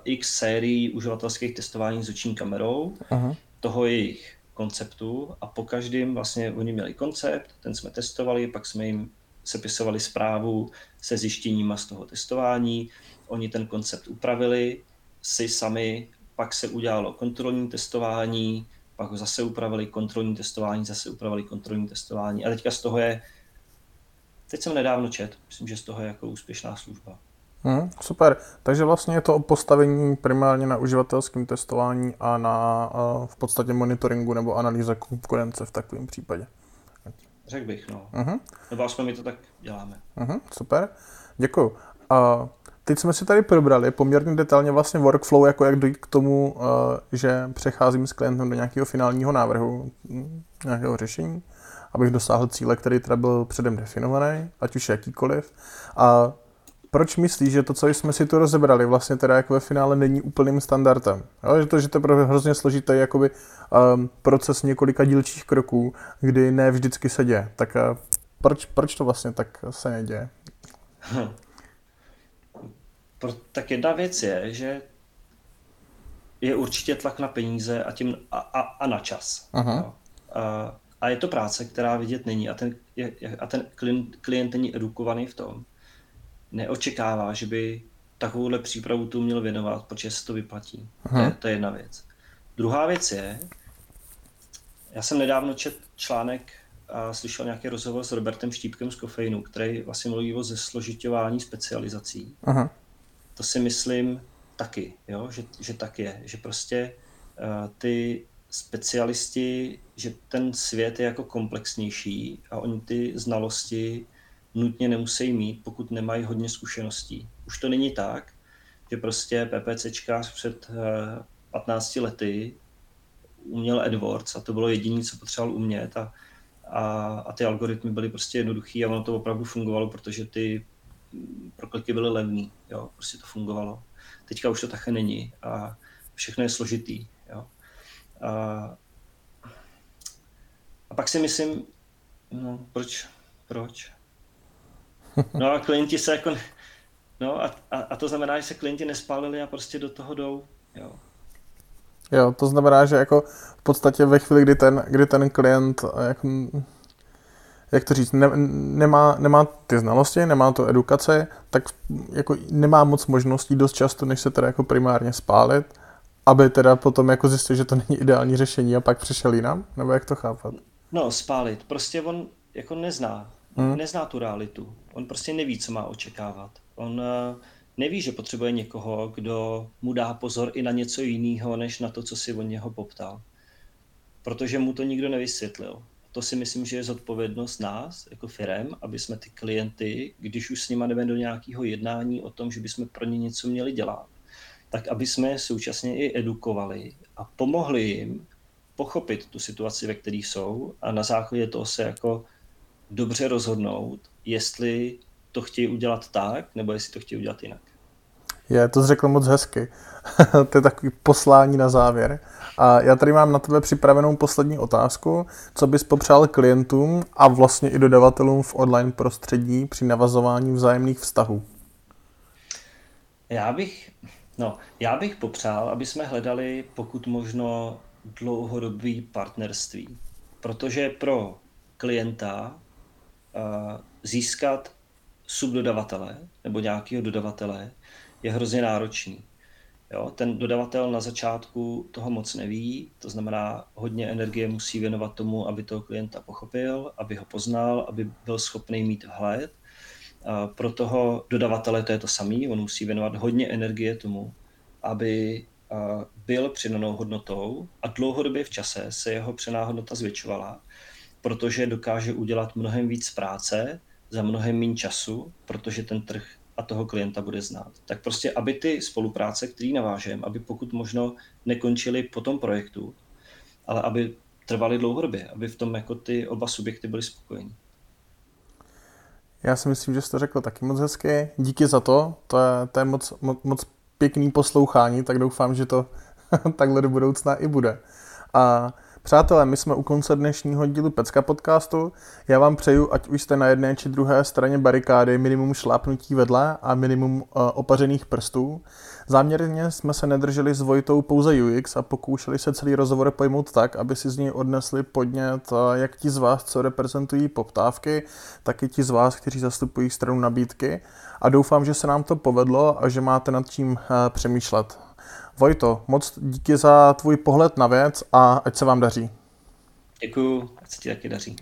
x sérií uživatelských testování s oční kamerou, Aha. toho jejich konceptu a po každém vlastně oni měli koncept, ten jsme testovali, pak jsme jim sepisovali zprávu se zjištěníma z toho testování, oni ten koncept upravili si sami, pak se udělalo kontrolní testování, pak ho zase upravili kontrolní testování, zase upravili kontrolní testování a teďka z toho je, teď jsem nedávno čet, myslím, že z toho je jako úspěšná služba. Hmm, super. Takže vlastně je to o postavení primárně na uživatelském testování a na uh, v podstatě monitoringu nebo analýze konkurence v takovém případě. Řekl bych, no. Uh-huh. Nebo aspoň my to tak děláme. Uh-huh, super. Děkuji. Uh, teď jsme si tady probrali poměrně detailně vlastně workflow, jako jak dojít k tomu, uh, že přecházím s klientem do nějakého finálního návrhu, hm, nějakého řešení, abych dosáhl cíle, který teda byl předem definovaný, ať už jakýkoliv. A proč myslíš, že to, co jsme si tu rozebrali, vlastně teda jako ve finále není úplným standardem? Jo? Že to, že to je hrozně složitý jakoby, um, proces několika dílčích kroků, kdy ne vždycky se děje. Tak uh, proč, proč to vlastně tak se neděje? Hm. Pro, tak jedna věc je, že je určitě tlak na peníze a, tím, a, a, a na čas. Aha. A, a je to práce, která vidět není a ten, je, a ten klient, klient není edukovaný v tom. Neočekává, že by takovouhle přípravu tu měl věnovat, protože se to vyplatí. To je, to je jedna věc. Druhá věc je, já jsem nedávno čet článek a slyšel nějaký rozhovor s Robertem Štípkem z Kofeinu, který vlastně mluví o zesložitování specializací. Aha. To si myslím taky, jo? Že, že tak je, že prostě uh, ty specialisti, že ten svět je jako komplexnější a oni ty znalosti nutně nemusí mít, pokud nemají hodně zkušeností. Už to není tak, že prostě PPCčkář před 15 eh, lety uměl AdWords a to bylo jediné, co potřeboval umět a, a, a ty algoritmy byly prostě jednoduchý a ono to opravdu fungovalo, protože ty prokliky byly levný, jo, prostě to fungovalo. Teďka už to také není a všechno je složitý, jo. A, a pak si myslím, no proč, proč? No a klienti se jako, no a, a, a to znamená, že se klienti nespálili a prostě do toho jdou, jo. Jo, to znamená, že jako v podstatě ve chvíli, kdy ten, kdy ten klient jak, jak to říct, ne, nemá, nemá ty znalosti, nemá tu edukaci, tak jako nemá moc možností dost často, než se teda jako primárně spálit, aby teda potom jako zjistil, že to není ideální řešení a pak přišel jinam? Nebo jak to chápat? No, spálit. Prostě on jako nezná. Hmm. Nezná tu realitu. On prostě neví, co má očekávat. On uh, neví, že potřebuje někoho, kdo mu dá pozor i na něco jiného, než na to, co si od něho poptal. Protože mu to nikdo nevysvětlil. To si myslím, že je zodpovědnost nás, jako firem, aby jsme ty klienty, když už s nimi jdeme do nějakého jednání o tom, že bychom pro ně něco měli dělat, tak aby jsme současně i edukovali a pomohli jim pochopit tu situaci, ve které jsou a na základě toho se jako dobře rozhodnout, jestli to chtějí udělat tak, nebo jestli to chtějí udělat jinak. Je, to řekl moc hezky. to je takový poslání na závěr. A já tady mám na tebe připravenou poslední otázku. Co bys popřál klientům a vlastně i dodavatelům v online prostředí při navazování vzájemných vztahů? Já bych, no, já bych popřál, aby jsme hledali pokud možno dlouhodobý partnerství. Protože pro klienta získat subdodavatele nebo nějakého dodavatele je hrozně náročný. Jo, ten dodavatel na začátku toho moc neví, to znamená, hodně energie musí věnovat tomu, aby toho klienta pochopil, aby ho poznal, aby byl schopný mít vhled. Pro toho dodavatele to je to samé, on musí věnovat hodně energie tomu, aby byl přidanou hodnotou a dlouhodobě v čase se jeho přená hodnota zvětšovala, protože dokáže udělat mnohem víc práce za mnohem méně času, protože ten trh a toho klienta bude znát. Tak prostě, aby ty spolupráce, které navážeme, aby pokud možno nekončily po tom projektu, ale aby trvaly dlouhodobě, aby v tom jako ty oba subjekty byly spokojení. Já si myslím, že jsi to řekl taky moc hezky. Díky za to. To je, to je moc, moc, moc pěkný poslouchání, tak doufám, že to takhle do budoucna i bude. A Přátelé, my jsme u konce dnešního dílu Pecka podcastu. Já vám přeju, ať už jste na jedné či druhé straně barikády, minimum šlápnutí vedle a minimum uh, opařených prstů. Záměrně jsme se nedrželi s Vojtou pouze UX a pokoušeli se celý rozhovor pojmout tak, aby si z něj odnesli podnět uh, jak ti z vás, co reprezentují poptávky, tak i ti z vás, kteří zastupují stranu nabídky. A doufám, že se nám to povedlo a že máte nad čím uh, přemýšlet. Vojto, moc díky za tvůj pohled na věc a ať se vám daří. Děkuju, ať se ti taky daří.